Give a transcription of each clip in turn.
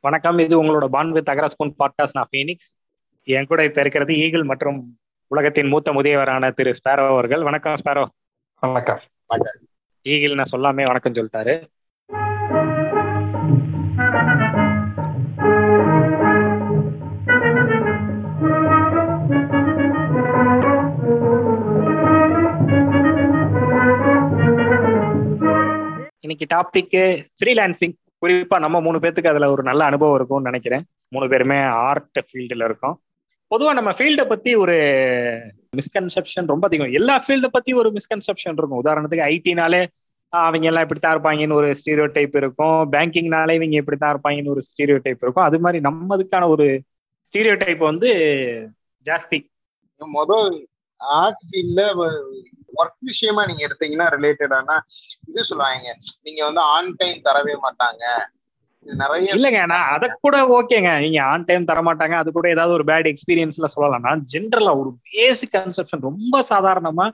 வணக்கம். இது உங்களோட பான் வித் அகரஸ்பூன் பாட்காஸ்ட். நான் ஃபீனிக்ஸ். என் கூட இப்ப இருக்கிறது ஈகிள் மற்றும் உலகத்தின் மூத்த முதியவரான திரு ஸ்பேரோ அவர்கள். வணக்கம் ஸ்பேரோ. வணக்கம். ஈகிள் நான் சொல்லாமே வணக்கம் சொல்லிட்டாரு. இன்னைக்கு டாபிக் ஃப்ரீலான்சிங் குறிப்பா நம்ம மூணு பேத்துக்கு அதுல ஒரு நல்ல அனுபவம் இருக்கும்னு நினைக்கிறேன். மூணு பேருமே ஆர்ட் ஃபீல்டுல இருக்கோம். பொதுவா நம்ம ஃபீல்டை பத்தி ஒரு மிஸ்கன்செப்ஷன் ரொம்ப அதிகம். எல்லா ஃபீல்டை பத்தி ஒரு மிஸ்கன்செப்ஷன் இருக்கும். உதாரணத்துக்கு ஐடினாலே அவங்க எல்லாம் இப்படித்தான் இருப்பாங்கன்னு ஒரு ஸ்டீரியோ டைப் இருக்கும் பேங்கிங்னாலே இவங்க இப்படித்தான் இருப்பாங்கன்னு ஒரு ஸ்டீரியோ டைப் இருக்கும். அது மாதிரி நம்மதுக்கான ஒரு ஸ்டீரியோ டைப் வந்து ஜாஸ்தி. முதல் ஆர்ட் ஃபீல்ட்ல ஒர்க் விஷயமா நீங்க எடுத்தீங்கன்னா ரிலேட்டடானா இது சொல்லுவாங்க. நீங்க வந்து ஆன் டைம் தரவே மாட்டாங்க. நிறைய இல்லங்க நான் அத கூட ஓகேங்க. நீங்க ஆன் டைம் தர மாட்டாங்க. அது கூட ஏதாவது ஒரு பேட் எக்ஸ்பீரியன்ஸ்ல சொல்லலாம். நான் ஜென்ரலா ஒரு பேசிக் கன்செப்ஷன் ரொம்ப சாதாரணமா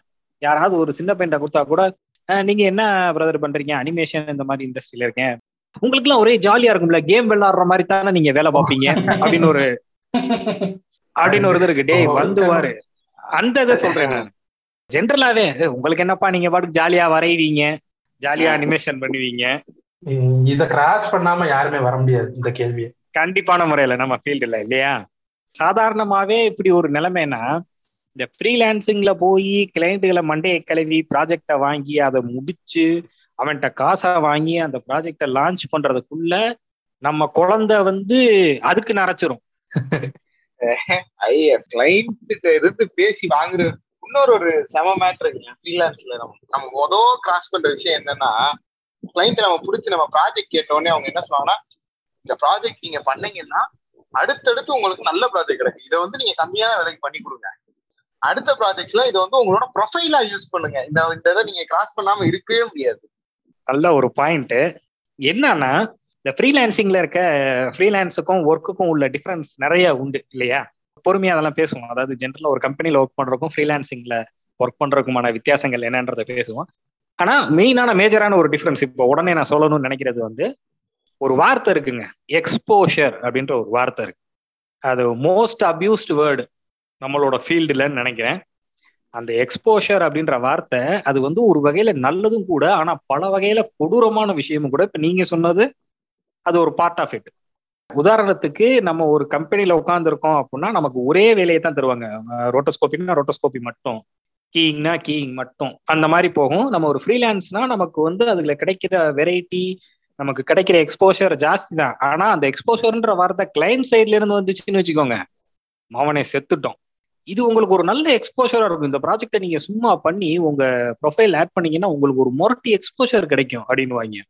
யாராவது ஒரு சின்ன பெயிண்ட கொடுத்தா கூட நீங்க என்ன பிரதர் பண்றீங்க? அனிமேஷன் இந்த மாதிரி இண்டஸ்ட்ரியில இருக்கேன். உங்களுக்கு எல்லாம் ஒரே ஜாலியா இருக்கும்ல. கேம் விளையாடுற மாதிரி தானே நீங்க வேலை பார்ப்பீங்க? அப்படின்னு ஒரு அப்படின்னு ஒரு இது இருக்கு. டேய் வந்துவாரு. அந்த இதை சொல்றேன் நான். ஜென்ரலாவே உங்களுக்கு என்னப்பா நீங்க பாட்டுக்கு ஜாலியா வரைவீங்க? ஜாலியா அனிமேஷன் பண்ணுவீங்க? இத கிராஸ் பண்ணாம யாருமே வர முடியாது இந்த கேள்வியை. கண்டிப்பான முறையில நம்ம ஃபீல்டுல இல்லையா? சாதாரணமாவே இப்படி ஒரு நிலைமைனா இந்த ஃப்ரீலான்சிங்ல போய் கிளைண்ட்டுகளை மண்டையை கிளவி ப்ராஜெக்டை வாங்கி அதை முடிச்சு அவன்கிட்ட காசை வாங்கி அந்த ப்ராஜெக்டை லான்ச் பண்றதுக்குள்ள நம்ம குழந்தை வந்து அதுக்கு நரைச்சிரும் கிளைண்ட் இருந்து பேசி வாங்குற இன்னொரு ஒரு செம மேட்ரு ஃப்ரீலான்ஸ்ல நம்ம நம்ம மொதல் கிராஸ் பண்ற விஷயம் என்னன்னா கிளைண்ட் நம்ம பிடிச்சி நம்ம ப்ராஜெக்ட் கேட்டோடனே அவங்க என்ன சொல்லுவாங்கன்னா இந்த ப்ராஜெக்ட் நீங்க பண்ணீங்கன்னா அடுத்தடுத்து உங்களுக்கு நல்ல ப்ராஜெக்ட் கிடைக்கும். இதை வந்து நீங்க கம்மியான விலைக்கு பண்ணி கொடுங்க. அடுத்த ப்ராஜெக்ட்ஸ்ல இதை வந்து உங்களோட ப்ரொஃபைலா யூஸ் பண்ணுங்க. இந்த இந்த இதை நீங்க கிராஸ் பண்ணாம இருக்கவே முடியாது. நல்ல ஒரு பாயிண்ட் என்னன்னா இந்த ஃப்ரீலான்சிங்ல இருக்க ஃப்ரீலான்ஸுக்கும் ஒர்க்குக்கும் உள்ள டிஃபரன்ஸ் நிறைய உண்டு இல்லையா? பொறுமையா அதெல்லாம் பேசுவோம். அதாவது ஜென்ரலா ஒரு கம்பெனில ஒர்க் பண்றதுக்கும் ஃப்ரீலான்சிங்ல ஒர்க் பண்றதுக்குமான வித்தியாசங்கள் என்னன்றதை பேசுவோம். ஆனா மெயினான மேஜரான ஒரு டிஃபரன்ஸ் இப்போ உடனே நான் சொல்லணும்னு நினைக்கிறது வந்து ஒரு வார்த்தை இருக்குங்க. எக்ஸ்போஷர் அப்படின்ற ஒரு வார்த்தை இருக்கு. அது மோஸ்ட் அபியூஸ்ட் வேர்டு நம்மளோட ஃபீல்டுலன்னு நினைக்கிறேன். அந்த எக்ஸ்போஷர் அப்படின்ற வார்த்தை அது வந்து ஒரு வகையில நல்லதும் கூட ஆனா பல வகையில கொடூரமான விஷயமும் கூட இப்ப நீங்க சொன்னது அது ஒரு பார்ட் ஆஃப் இட் உதாரணத்துக்கு நம்ம ஒரு கம்பெனியில உட்காந்துருக்கோம் அப்படின்னா நமக்கு ஒரே வேலையை தான் தருவாங்க. ரோட்டோஸ்கோப்பின்னா ரோட்டோஸ்கோப்பி மட்டும். கீயிங்னா கீயிங் மட்டும். அந்த மாதிரி போகும். நம்ம ஒரு ஃப்ரீலான்ஸ்னா நமக்கு வந்து அதுல கிடைக்கிற வெரைட்டி நமக்கு கிடைக்கிற எக்ஸ்போஷர் ஜாஸ்தி தான். ஆனா அந்த எக்ஸ்போஷர்ன்ற வார்த்தை கிளைண்ட் சைட்ல இருந்து வந்துச்சுன்னு வச்சுக்கோங்க. மாவனை செத்துட்டோம். இது உங்களுக்கு ஒரு நல்ல எக்ஸ்போஷரா இருக்கும். இந்த ப்ராஜெக்டை நீங்க சும்மா பண்ணி உங்க ப்ரொஃபைல் ஆட் பண்ணீங்கன்னா உங்களுக்கு ஒரு மொரட்டி எக்ஸ்போஷர் கிடைக்கும் அப்படின்னு வாங்க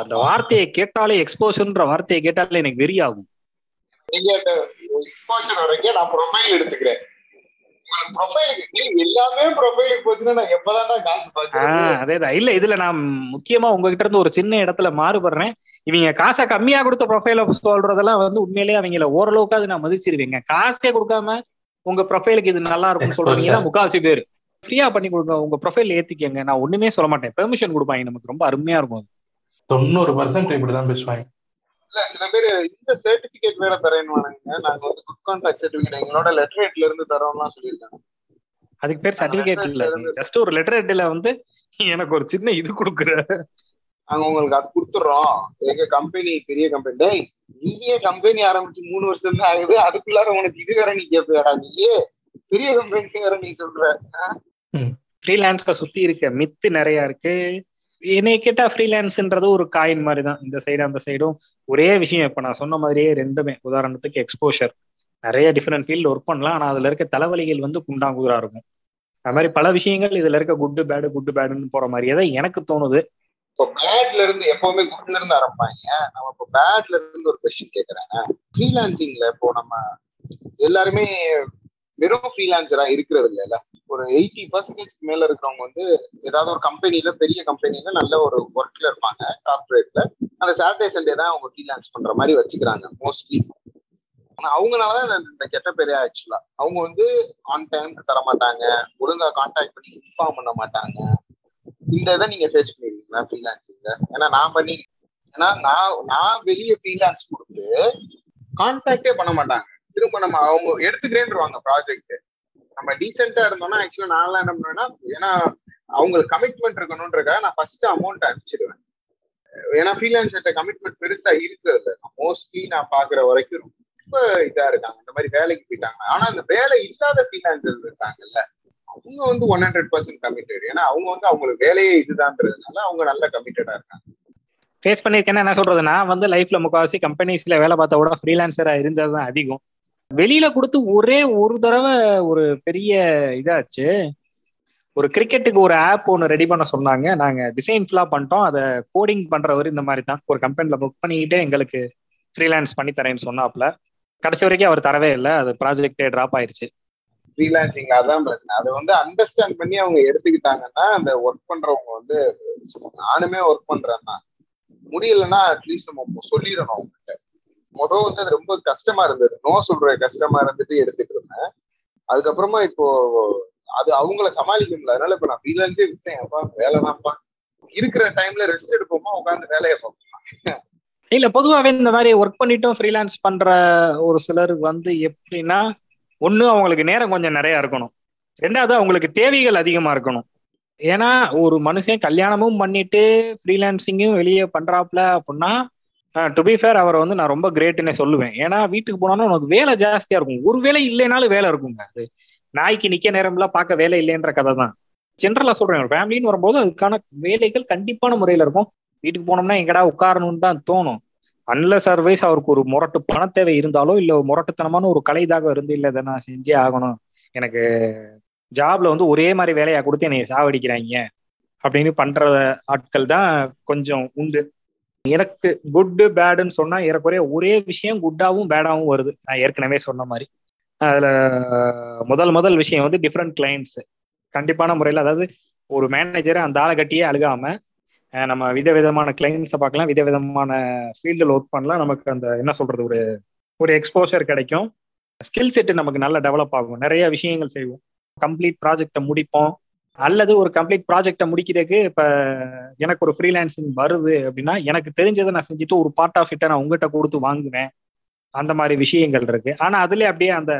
அந்த வார்த்தையை கேட்டாலே எக்ஸ்போஷர்ன்ற வார்த்தையை கேட்டாலே எனக்கு வெறி ஆகும் நீங்க அந்த எக்ஸ்போஷர் வரைக்கும் நான் ப்ரொஃபைல் எடுத்துக்கிறேன். ப்ரொஃபைலுக்கு எல்லாமே ப்ரொஃபைலுக்கு போச்சுன்னா நான் எப்பதான்டா காசு பாக்குறேன் அதேதான். இல்ல இதுல நான் முக்கியமா உங்ககிட்ட இருந்து ஒரு சின்ன இடத்துல மாறுபடுறேன். இவங்க காசை கம்மியா கொடுத்த ப்ரொஃபைல சொல்றதெல்லாம் வந்து உண்மையிலேயே அவங்கள ஓரளவுக்காவது நான் மதிச்சிருவீங்க. காசே கொடுக்காம உங்க ப்ரொஃபைலுக்கு இது நல்லா இருக்கும்னு சொல்றீங்கன்னா முக்காவாசி பேர். ஃப்ரீயா பண்ணி கொடுங்க உங்க ப்ரொஃபைல் ஏத்திக்கங்க. நான் ஒண்ணுமே சொல்ல மாட்டேன். பெர்மிஷன் கொடுப்பாங்க நமக்கு ரொம்ப அருமையா இருக்கும் தொண்ணூறு பர்சன்ட் இப்படிதான் பேசுவாங்க. இல்ல சில பேர் இந்த சர்டிபிகேட் வேற தரேன்னு நாங்க வந்து குட் கான்டாக்ட் சர்டிபிகேட் எங்களோட லெட்டர் ஹெட்ல இருந்து தரோம்லாம் சொல்லியிருக்காங்க. அதுக்கு பேர் சர்டிபிகேட் இல்ல. ஜஸ்ட் ஒரு லெட்டர் ஹெட்ல வந்து எனக்கு ஒரு சின்ன இது கொடுக்குற. நாங்க உங்களுக்கு அது கொடுத்துறோம். எங்க கம்பெனி பெரிய கம்பெனி டேய் நீயே கம்பெனி ஆரம்பிச்சு மூணு வருஷம் தான் ஆகுது. அதுக்குள்ளார உனக்கு இது வேற நீ கேப்பியாடா நீயே. பெரிய கம்பெனி வேற நீ சொல்ற. ஃப்ரீலான்ஸ்ல சுத்தி இருக்க மித்து நிறைய இருக்கு. என்னை கேட்டா ஃப்ரீலான்ஸ்ன்றது ஒரு காயின் மாதிரி தான் இந்த சைடு அந்த சைடும் ஒரே விஷயம். இப்ப நான் சொன்ன மாதிரியே ரெண்டுமே. உதாரணத்துக்கு எக்ஸ்போஷர் நிறைய டிஃப்ரெண்ட் ஃபீல்டு ஒர்க் பண்ணலாம். ஆனால் அதுல இருக்க தலைவலிகள் வந்து குண்டாங்குதரா இருக்கும். அது மாதிரி பல விஷயங்கள் இதுல இருக்க குட்டு பேடு குட்டு பேடுன்னு போற மாதிரியே தான் எனக்கு தோணுது. இப்போ பேட்ல இருந்து எப்பவுமே குட்ல இருந்து ஆரம்பிப்பாங்க. நம்ம இப்போ பேட்ல இருந்து ஒரு கொஸ்டின் கேட்கறேன் ஃப்ரீலான்சிங்ல இப்போ நம்ம எல்லாருமே வெறும் ஃப்ரீலான்சரா இருக்கிறது இல்லைல்ல. ஒரு எயிட்டி பர்சன்டேஜ் மேல இருக்கிறவங்க வந்து ஏதாவது ஒரு கம்பெனில பெரிய கம்பெனில நல்ல ஒரு ஒர்க்ல இருப்பாங்க கார்பரேட்ல அந்த சாட்டர்டே சண்டே தான் அவங்க ஃப்ரீலான்ஸ் பண்ற மாதிரி வச்சுக்கிறாங்க மோஸ்ட்லி ஆனா அவங்களாலதான் இந்த கெட்ட பேரே ஆக்சுவலா அவங்க வந்து ஆன் டைம்க்கு தர மாட்டாங்க ஒழுங்கா கான்டாக்ட் பண்ணி இன்ஃபார்ம் பண்ண மாட்டாங்க. இந்த இதை நீங்க ஃபேஸ் பண்ணிருக்கீங்களா ஃப்ரீலான்சிங்ல ஏன்னா நான் பண்ணி ஏன்னா நான் நான் வெளியே ஃப்ரீலான்ஸ் கொடுத்து கான்டாக்டே பண்ண மாட்டாங்க. திரும்ப நம்ம அவங்க எடுத்துக்கிறேன்ருவாங்க ப்ராஜெக்ட் நம்ம டீசெண்டா இருந்தோம்னா ஆக்சுவலா நான் என்ன பண்ணுவேன்னா ஏன்னா அவங்களுக்கு கமிட்மெண்ட் இருக்கணும்ன்றக்காக நான் ஃபர்ஸ்ட் அமௌண்ட் அனுப்பிச்சிடுவேன். ஏன்னா ஃப்ரீலான்சர்கிட்ட கமிட்மெண்ட் பெருசா இருக்கிறது இல்லை மோஸ்ட்லி நான் பாக்குற வரைக்கும் ரொம்ப இதா இருக்காங்க. இந்த மாதிரி வேலைக்கு போயிட்டாங்க. ஆனா அந்த வேலை இல்லாத ஃப்ரீலான்சர்ஸ் இருக்காங்கல்ல அவங்க வந்து ஒன் ஹண்ட்ரட் பர்சன்ட் கமிட்டட் ஏன்னா அவங்க வந்து அவங்களுக்கு வேலையே இதுதான்றதுனால அவங்க நல்ல கமிட்டடா இருக்காங்க. ஃபேஸ் பண்ணியிருக்கேன்னா என்ன சொல்றது நான் வந்து லைஃப்ல முக்கால்வாசி கம்பெனிஸ்ல வேலை பார்த்தா கூட ஃப்ரீலான்சரா இருந்தது தான் அதிகம். வெளியில கொடுத்து ஒரே ஒரு தடவை ஒரு பெரிய இதாச்சு. ஒரு கிரிக்கெட்டுக்கு ஒரு ஆப் ஒன்று ரெடி பண்ண சொன்னாங்க. நாங்க டிசைன் ஃபுல்லா பண்ணிட்டோம். அதை கோடிங் பண்றவர் இந்த மாதிரி தான். ஒரு கம்பெனில புக் பண்ணிக்கிட்டே எங்களுக்கு ஃப்ரீலான்ஸ் பண்ணி தரேன்னு சொன்னாப்ல கடைசி வரைக்கும் அவர் தரவே இல்லை. அது ப்ராஜெக்டே ட்ராப் ஆயிருச்சு. ஃப்ரீலான்சிங் அதான் பிரச்சனை. அதை வந்து அண்டர்ஸ்டாண்ட் பண்ணி அவங்க எடுத்துக்கிட்டாங்கன்னா அந்த ஒர்க் பண்றவங்க வந்து நானுமே ஒர்க் பண்றேன் தான். முடியலன்னா அட்லீஸ்ட் நம்ம சொல்லிடணும் அவங்ககிட்ட. முதல் வந்து அது ரொம்ப கஷ்டமா இருந்தது. நோ சொல்ற கஷ்டமா இருந்துட்டு எடுத்துட்டு இருந்தேன். அதுக்கப்புறமா இப்போ அது அவங்கள சமாளிக்க முடியல அதனால இப்ப நான் ஃப்ரீலான்ஸே விட்டேன். அப்பா வேலை தான்ப்பா இருக்கிற டைம்ல ரெஸ்ட் எடுப்போமா? உட்காந்து வேலையை பார்ப்போம்? இல்ல பொதுவாகவே இந்த மாதிரி ஒர்க் பண்ணிட்டும் ஃப்ரீலான்ஸ் பண்ற ஒரு சிலருக்கு வந்து எப்படின்னா ஒண்ணு அவங்களுக்கு நேரம் கொஞ்சம் நிறைய இருக்கணும். ரெண்டாவது அவங்களுக்கு தேவைகள் அதிகமா இருக்கணும். ஏன்னா ஒரு மனுஷன் கல்யாணமும் பண்ணிட்டு ஃப்ரீலான்சிங்கும் வெளியே பண்றாப்ல அப்படின்னா டு பி ஃபேர் அவரை வந்து நான் ரொம்ப கிரேட்னே சொல்லுவேன். ஏன்னா வீட்டுக்கு போனோம்னா உனக்கு வேலை ஜாஸ்தியா இருக்கும். ஒரு வேலை இல்லைனாலும் வேலை இருக்குங்க. அது நாய்க்கு நிக்க நேரம்லாம் பார்க்க வேலை இல்லைன்ற கதை தான். ஜென்ரலா சொல்றேன் ஒரு ஃபேமிலின்னு வரும்போது அதுக்கான வேலைகள் கண்டிப்பான முறையில இருக்கும். வீட்டுக்கு போனோம்னா எங்கடா உட்காரணும்னு தான் தோணும். அன்லஸ் சர்வைஸ் அவருக்கு ஒரு முரட்டு பண தேவை இருந்தாலோ இல்ல முரட்டுத்தனமான ஒரு கலைதாக இருந்து இல்ல இதை நான் செஞ்சே ஆகணும். எனக்கு ஜாப்ல வந்து ஒரே மாதிரி வேலையா கொடுத்து என்னை சாவடிக்கிறாங்க. அப்படின்னு பண்ற ஆட்கள் தான் கொஞ்சம் உண்டு. எனக்கு குட்டு பேடுன்னு சொன்னா ஏறக்குறைய ஒரே விஷயம் குட்டாவும் பேடாவும் வருது. நான் ஏற்கனவே சொன்ன மாதிரி. அதுல முதல் முதல் விஷயம் வந்து டிஃப்ரெண்ட் கிளைண்ட்ஸ் கண்டிப்பான முறையில் அதாவது ஒரு மேனேஜரை அந்த ஆளை கட்டியே அழுகாம நம்ம விதவிதமான கிளைண்ட்ஸை பார்க்கலாம் விதவிதமான ஃபீல்டில் ஒர்க் பண்ணலாம். நமக்கு அந்த என்ன சொல்றது ஒரு ஒரு எக்ஸ்போஷர் கிடைக்கும். ஸ்கில் செட்டு நமக்கு நல்லா டெவலப் ஆகும். நிறைய விஷயங்கள் செய்வோம். கம்ப்ளீட் ப்ராஜெக்டை முடிப்போம். அல்லது ஒரு கம்ப்ளீட் ப்ராஜெக்டை முடிக்கிறதுக்கு இப்போ எனக்கு ஒரு ஃப்ரீலான்சிங் வருது அப்படின்னா எனக்கு தெரிஞ்சதை நான் செஞ்சுட்டு ஒரு பார்ட் ஆஃப் இட்டை நான் உங்ககிட்ட கொடுத்து வாங்குவேன். அந்த மாதிரி விஷயங்கள் இருக்கு. ஆனா அதுல அப்படியே அந்த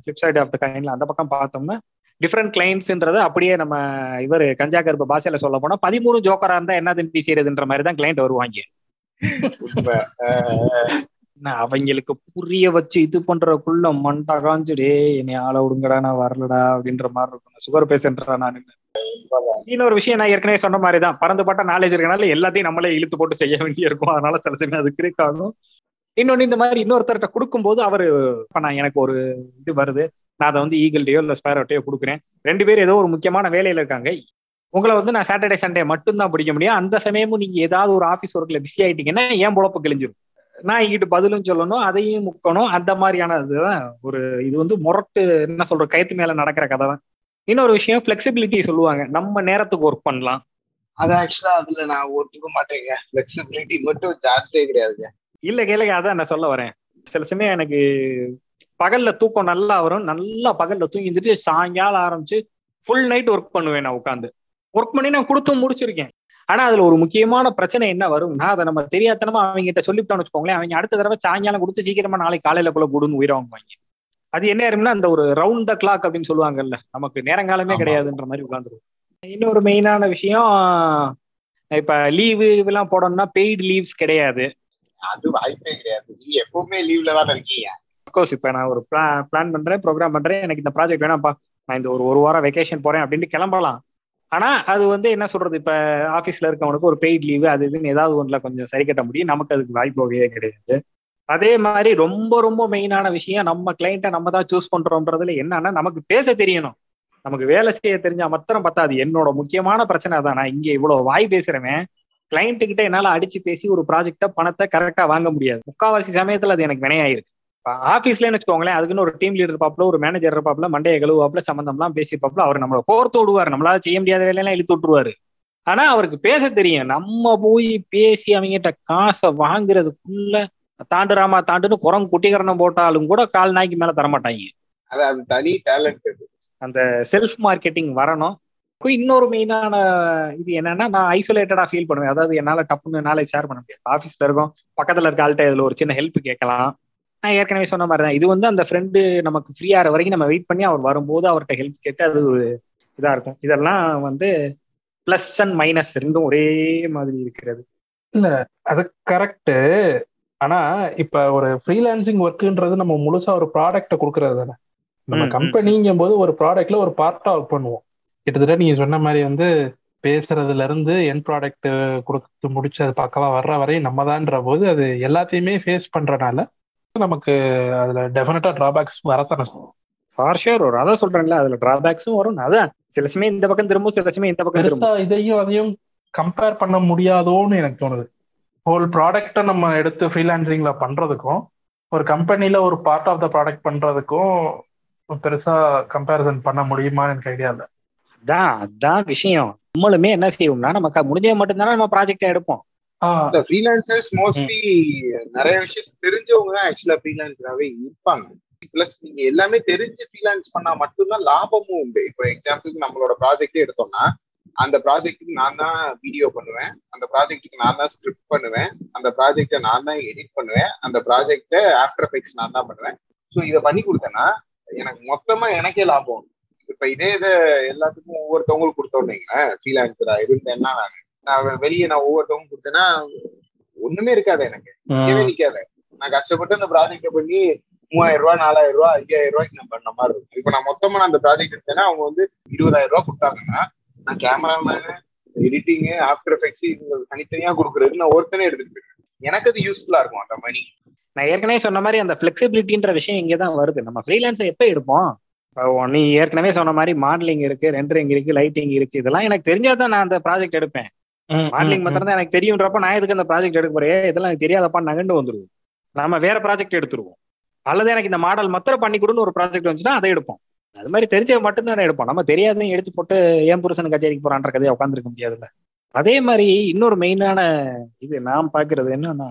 ஃபிளிப் சைடு ஆஃப் த கைண்ட்ல அந்த பக்கம் பார்த்தோம்னா டிஃப்ரெண்ட் கிளைண்ட்ஸ்ன்றது அப்படியே நம்ம இவர் கஞ்சா கருப்பு பாஷையில சொல்ல போனா பதிமூணு ஜோக்கரா இருந்தா என்ன திருப்பி செய்யறதுன்ற மாதிரி தான் கிளைண்ட் வருவாங்க. என்ன அவங்களுக்கு புரிய வச்சு இது பண்றதுக்குள்ள மண்டா காஞ்சுடே என்னை ஆள விடுங்கடா நான் வரலடா அப்படின்ற மாதிரி இருக்கும். சுகர் பேஷண்டா நான். இன்னொரு விஷயம் நான் ஏற்கனவே சொன்ன மாதிரி தான் பறந்துபட்ட நாலேஜ் இருக்கனால எல்லாத்தையும் நம்மளே இழுத்து போட்டு செய்ய வேண்டிய இருக்கும் அதனால சில சமயம் அது கிரிக் ஆகும். இன்னொன்னு இந்த மாதிரி இன்னொருத்தர்கிட்ட கொடுக்கும்போது அவர் இப்ப நான் எனக்கு ஒரு இது வருது. நான் அதை வந்து ஈகிள்டையோ இல்லை ஸ்பேரோட்டையோ கொடுக்குறேன். ரெண்டு பேரும் ஏதோ ஒரு முக்கியமான வேலையில இருக்காங்க. உங்களை வந்து நான் சாட்டர்டே சண்டே மட்டும்தான் பிடிக்க முடியும். அந்த சமயமும் நீங்க ஏதாவது ஒரு ஆஃபீஸ் ஒர்க்ல பிஸி ஆயிட்டீங்கன்னா ஏன் பொழப்பு கிழிஞ்சிரும்? நான் இங்கிட்டு பதிலும் சொல்லணும் அதையும் முக்கணும். அந்த மாதிரியான இதுதான் ஒரு இது வந்து முரட்டு என்ன சொல்ற கயத்து மேல நடக்கிற கதை தான் இன்னொரு விஷயம் ஃபிளெக்சிபிலிட்டி சொல்லுவாங்க. நம்ம நேரத்துக்கு ஒர்க் பண்ணலாம். அது ஆக்சுவலா அதுல நான் ஒத்துக்க மாட்டேங்க. ஃபிளெக்சிபிலிட்டி மட்டும் சான்ஸே கிடையாதுங்க. இல்ல கேளுங்க அதான் நான் சொல்ல வரேன். சில சமயம் எனக்கு பகல்ல தூக்கம் நல்லா வரும். நல்லா பகல்ல தூங்கிட்டு சாயங்காலம் ஆரம்பிச்சு ஃபுல் நைட் ஒர்க் பண்ணுவேன் நான் உட்காந்து ஒர்க் பண்ணி நான் கொடுத்தும் முடிச்சிருக்கேன். ஆனா அதுல ஒரு முக்கியமான பிரச்சனை என்ன வரும்னா அதை நம்ம தெரியாதனமா அவங்க கிட்ட சொல்லிவிட்டோம்னு வச்சுக்கோங்களேன். அவங்க அடுத்த தடவை சாயங்காலம் கொடுத்து சீக்கிரமா நாளைக்கு காலையில கூட கொடுன்னு உயிரை வாங்குவாங்க. அது என்ன ஆயிரும்னா அந்த ஒரு ரவுண்ட் த கிளாக் அப்படின்னு சொல்லுவாங்கல்ல நமக்கு நேரங்காலமே கிடையாதுன்ற மாதிரி உட்காந்துருவோம் இன்னொரு மெயினான விஷயம் இப்ப லீவு இதெல்லாம் போடணும்னா பெய்டு லீவ்ஸ் கிடையாது. அது வாய்ப்பே கிடையாது. நீங்க எப்பவுமே லீவ்ல தான் இருக்கீங்க. அப்கோர்ஸ் இப்ப நான் ஒரு பிளான் பிளான் பண்றேன் ப்ரோக்ராம் பண்றேன். எனக்கு இந்த ப்ராஜெக்ட் வேணாம்ப்பா. நான் இந்த ஒரு ஒரு வாரம் வெக்கேஷன் போறேன் அப்படின்ட்டு கிளம்பலாம். ஆனா அது வந்து என்ன சொல்றது? இப்ப ஆபீஸ்ல இருக்கவனுக்கு ஒரு பெய்ட் லீவு அது இதுன்னு ஏதாவது ஒன்றுல கொஞ்சம் சரி கட்ட முடியும். நமக்கு அதுக்கு வாய்ப்பு கிடையாது. அதே மாதிரி ரொம்ப ரொம்ப மெயினான விஷயம் நம்ம கிளைண்ட்டை நம்ம தான் சூஸ் பண்றோம்ன்றதுல என்னன்னா நமக்கு பேச தெரியணும். நமக்கு வேலை செய்ய தெரிஞ்சா மாத்திரம் பத்தாது. என்னோட முக்கியமான பிரச்சனை தான் நான் இங்க இவ்வளவு வாய் பேசுறவன். கிளைண்ட்டு கிட்ட என்னால அடிச்சு பேசி ஒரு ப்ராஜெக்ட பணத்தை கரெக்டா வாங்க முடியாது. முக்காவாசி சமயத்துல அது எனக்கு வினையாயிருக்கு. ஆஃபீஸ்லன்னு வச்சுக்கோங்களேன் அதுக்குன்னு ஒரு டீம் லீடர் இருப்பாப்ல ஒரு மேனேஜர் இருப்பாப்ல மண்டைய கழுவாப்ல சம்பந்தம்லாம் பேசிப்பாப்ல அவர் நம்மளை கோர்த்து விடுவார். நம்மளால செய்ய முடியாத வேலையெல்லாம் இழுத்து விட்டுருவாரு. ஆனா அவருக்கு பேச தெரியும். நம்ம போய் பேசி அவங்ககிட்ட காசை வாங்குறதுக்குள்ள தாண்டுராமா தாண்டுன்னு குரங்கு குட்டிகரணம் போட்டாலும் கூட கால் நாய்க்கு மேல தரமாட்டாங்க. அது அது தனி டேலண்ட் அந்த செல்ஃப் மார்க்கெட்டிங் வரணும். இன்னொரு மெயினான இது என்னன்னா நான் ஐசோலேட்டடா ஃபீல் பண்ணுவேன். அதாவது என்னால டப்புன்னு நாளைக்கு ஷேர் பண்ண முடியாது. ஆஃபீஸ்ல இருக்கும் பக்கத்துல இருக்க ஆள்கிட்ட இதுல ஒரு சின்ன ஹெல்ப் கேட்கலாம். நான் ஏற்கனவே சொன்ன மாதிரி தான் இது வந்து அந்த ஃப்ரெண்டு நமக்கு ஃப்ரீ ஆகிற வரைக்கும் நம்ம வெயிட் பண்ணி அவர் வரும்போது அவர்கிட்ட ஹெல்ப் கேட்டு அது ஒரு இதா இருக்கும். இதெல்லாம் வந்து பிளஸ் அண்ட் மைனஸ் ரெண்டும் ஒரே மாதிரி இருக்கிறது. அது கரெக்ட் ஆனா இப்ப ஒரு ஃப்ரீலான்சிங் ஒர்க்குன்றது நம்ம முழுசா ஒரு ப்ராடக்ட கொடுக்கறது தானே. நம்ம. கம்பெனிங்கும் போது ஒரு ப்ராடக்ட்ல ஒரு பார்ட்டா ஒர்க் பண்ணுவோம். கிட்டத்தட்ட நீங்க சொன்ன மாதிரி வந்து பேசுறதுல இருந்து என் ப்ராடக்ட் கொடுத்து முடிச்சு அது பக்கவா வர்ற வரையும் நம்ம தான்ற போது அது எல்லாத்தையுமே ஃபேஸ் பண்றனால நமக்கு அதுல டெஃபினட்டா டிராபேக்ஸ் வரத்தானே. ஃபார் ஷூர் வரும் அதான் சொல்றேன்ல அதுல டிராபேக்ஸும் வரும். அதான் சில சமயம் இந்த பக்கம் திரும்பும் சில சமயம் இந்த பக்கம் திரும்பும். பெருசா இதையும் அதையும் கம்பேர் பண்ண முடியாதோன்னு எனக்கு தோணுது. ஹோல் ப்ராடக்ட்டை நம்ம எடுத்து ஃப்ரீலான்சிங்ல பண்றதுக்கும் ஒரு கம்பெனில ஒரு பார்ட் ஆஃப் த ப்ராடக்ட் பண்றதுக்கும் பெருசா கம்பேரிசன் பண்ண முடியுமான்னு எனக்கு ஐடியா இல்லை. அதான் அதான் விஷயம். நம்மளுமே என்ன செய்வோம்னா நமக்கு முடிஞ்சது மட்டும்தானே நம்ம ப்ராஜெக்ட் எடுப்போம். ஃப்ரீலான்சர்ஸ் மோஸ்ட்லி நிறைய விஷயம் தெரிஞ்சவங்க தான் ஆக்சுவலா ஃப்ரீலான்சராகவே இருப்பாங்க. பிளஸ் நீங்க எல்லாமே தெரிஞ்சு ஃப்ரீலான்ஸ் பண்ணா மட்டும்தான் லாபமும் உண்டு. இப்போ எக்ஸாம்பிளுக்கு நம்மளோட ப்ராஜெக்டே எடுத்தோம்னா அந்த ப்ராஜெக்ட்டுக்கு நான் தான் வீடியோ பண்ணுவேன். அந்த ப்ராஜெக்ட்டுக்கு நான் தான் ஸ்கிரிப்ட் பண்ணுவேன். அந்த ப்ராஜெக்டை நான் தான் எடிட் பண்ணுவேன். அந்த ப்ராஜெக்டை ஆஃப்டர் எஃபெக்ட்ஸ் நான் தான் பண்ணுவேன். ஸோ இதை பண்ணி கொடுத்தேன்னா எனக்கு மொத்தமா எனக்கே லாபம். இப்ப இதே இதை எல்லாத்துக்கும் ஒவ்வொருத்தவங்களுக்கு கொடுத்தோன்னீங்களேன் ஃப்ரீலான்சரா இருந்தேன்னா நான். நான் வெளியே நான் ஒவ்வொருத்தவங்க கொடுத்தேன்னா ஒண்ணுமே இருக்காது எனக்கு. நிக்கவே நிக்காது. நான் கஷ்டப்பட்டு அந்த ப்ராஜெக்ட பண்ணி மூவாயிரம் ரூபாய் நாலாயிரம் ரூபாய் ஐயாயிரம் ரூபாய்க்கு நான் பண்ண மாதிரி இருக்கும். இப்ப நான் மொத்தமா நான் அந்த ப்ராஜெக்ட் எடுத்தேன்னா அவங்க வந்து இருபதாயிரம் ரூபாய் கொடுத்தாங்கன்னா நான் கேமராமேனு எடிட்டிங் ஆஃப்டர் எஃபெக்ட்ஸ் இவங்க தனித்தனியா கொடுக்குறது நான் ஒருத்தனே எடுத்துட்டு போயிடுவேன். எனக்கு அது யூஸ்ஃபுல்லா இருக்கும் அந்த மணி நான் ஏற்கனவே சொன்ன மாதிரி அந்த ஃபிளெக்சிபிலிட்டின்ற விஷயம் இங்கே தான் வருது. நம்ம ஃப்ரீலான்ஸை எப்போ எடுப்போம்? நீ ஏற்கனவே சொன்ன மாதிரி மாடலிங் இருக்கு ரெண்டரிங் இருக்கு லைட்டிங் இருக்கு இதெல்லாம் எனக்கு தெரிஞ்சாதான் நான் அந்த ப்ராஜெக்ட் எடுப்பேன். மாடலிங் மாத்திரம் தான் எனக்கு தெரியுன்றப்ப நான் எதுக்கு அந்த ப்ராஜெக்ட் எடுக்க போறேன்? இதெல்லாம் எனக்கு தெரியாதப்பா நகண்டு வந்துருவோம் நாம வேற ப்ராஜெக்ட் எடுத்துருவோம். அல்லது எனக்கு இந்த மாடல் மாத்திரம் பண்ணி கொடுன்னு ஒரு ப்ராஜெக்ட் வந்துச்சுன்னா அதை எடுப்போம். அது மாதிரி தெரிஞ்ச மட்டும்தான் எடுப்போம் நம்ம தெரியாதையும் எடுத்து போட்டு ஏன் புருஷன் கச்சேரிக்கு போறான்ற கதையை உட்காந்துருக்க முடியாதுல்ல. அதே மாதிரி இன்னொரு மெயினான இது நான் பாக்குறது என்னன்னா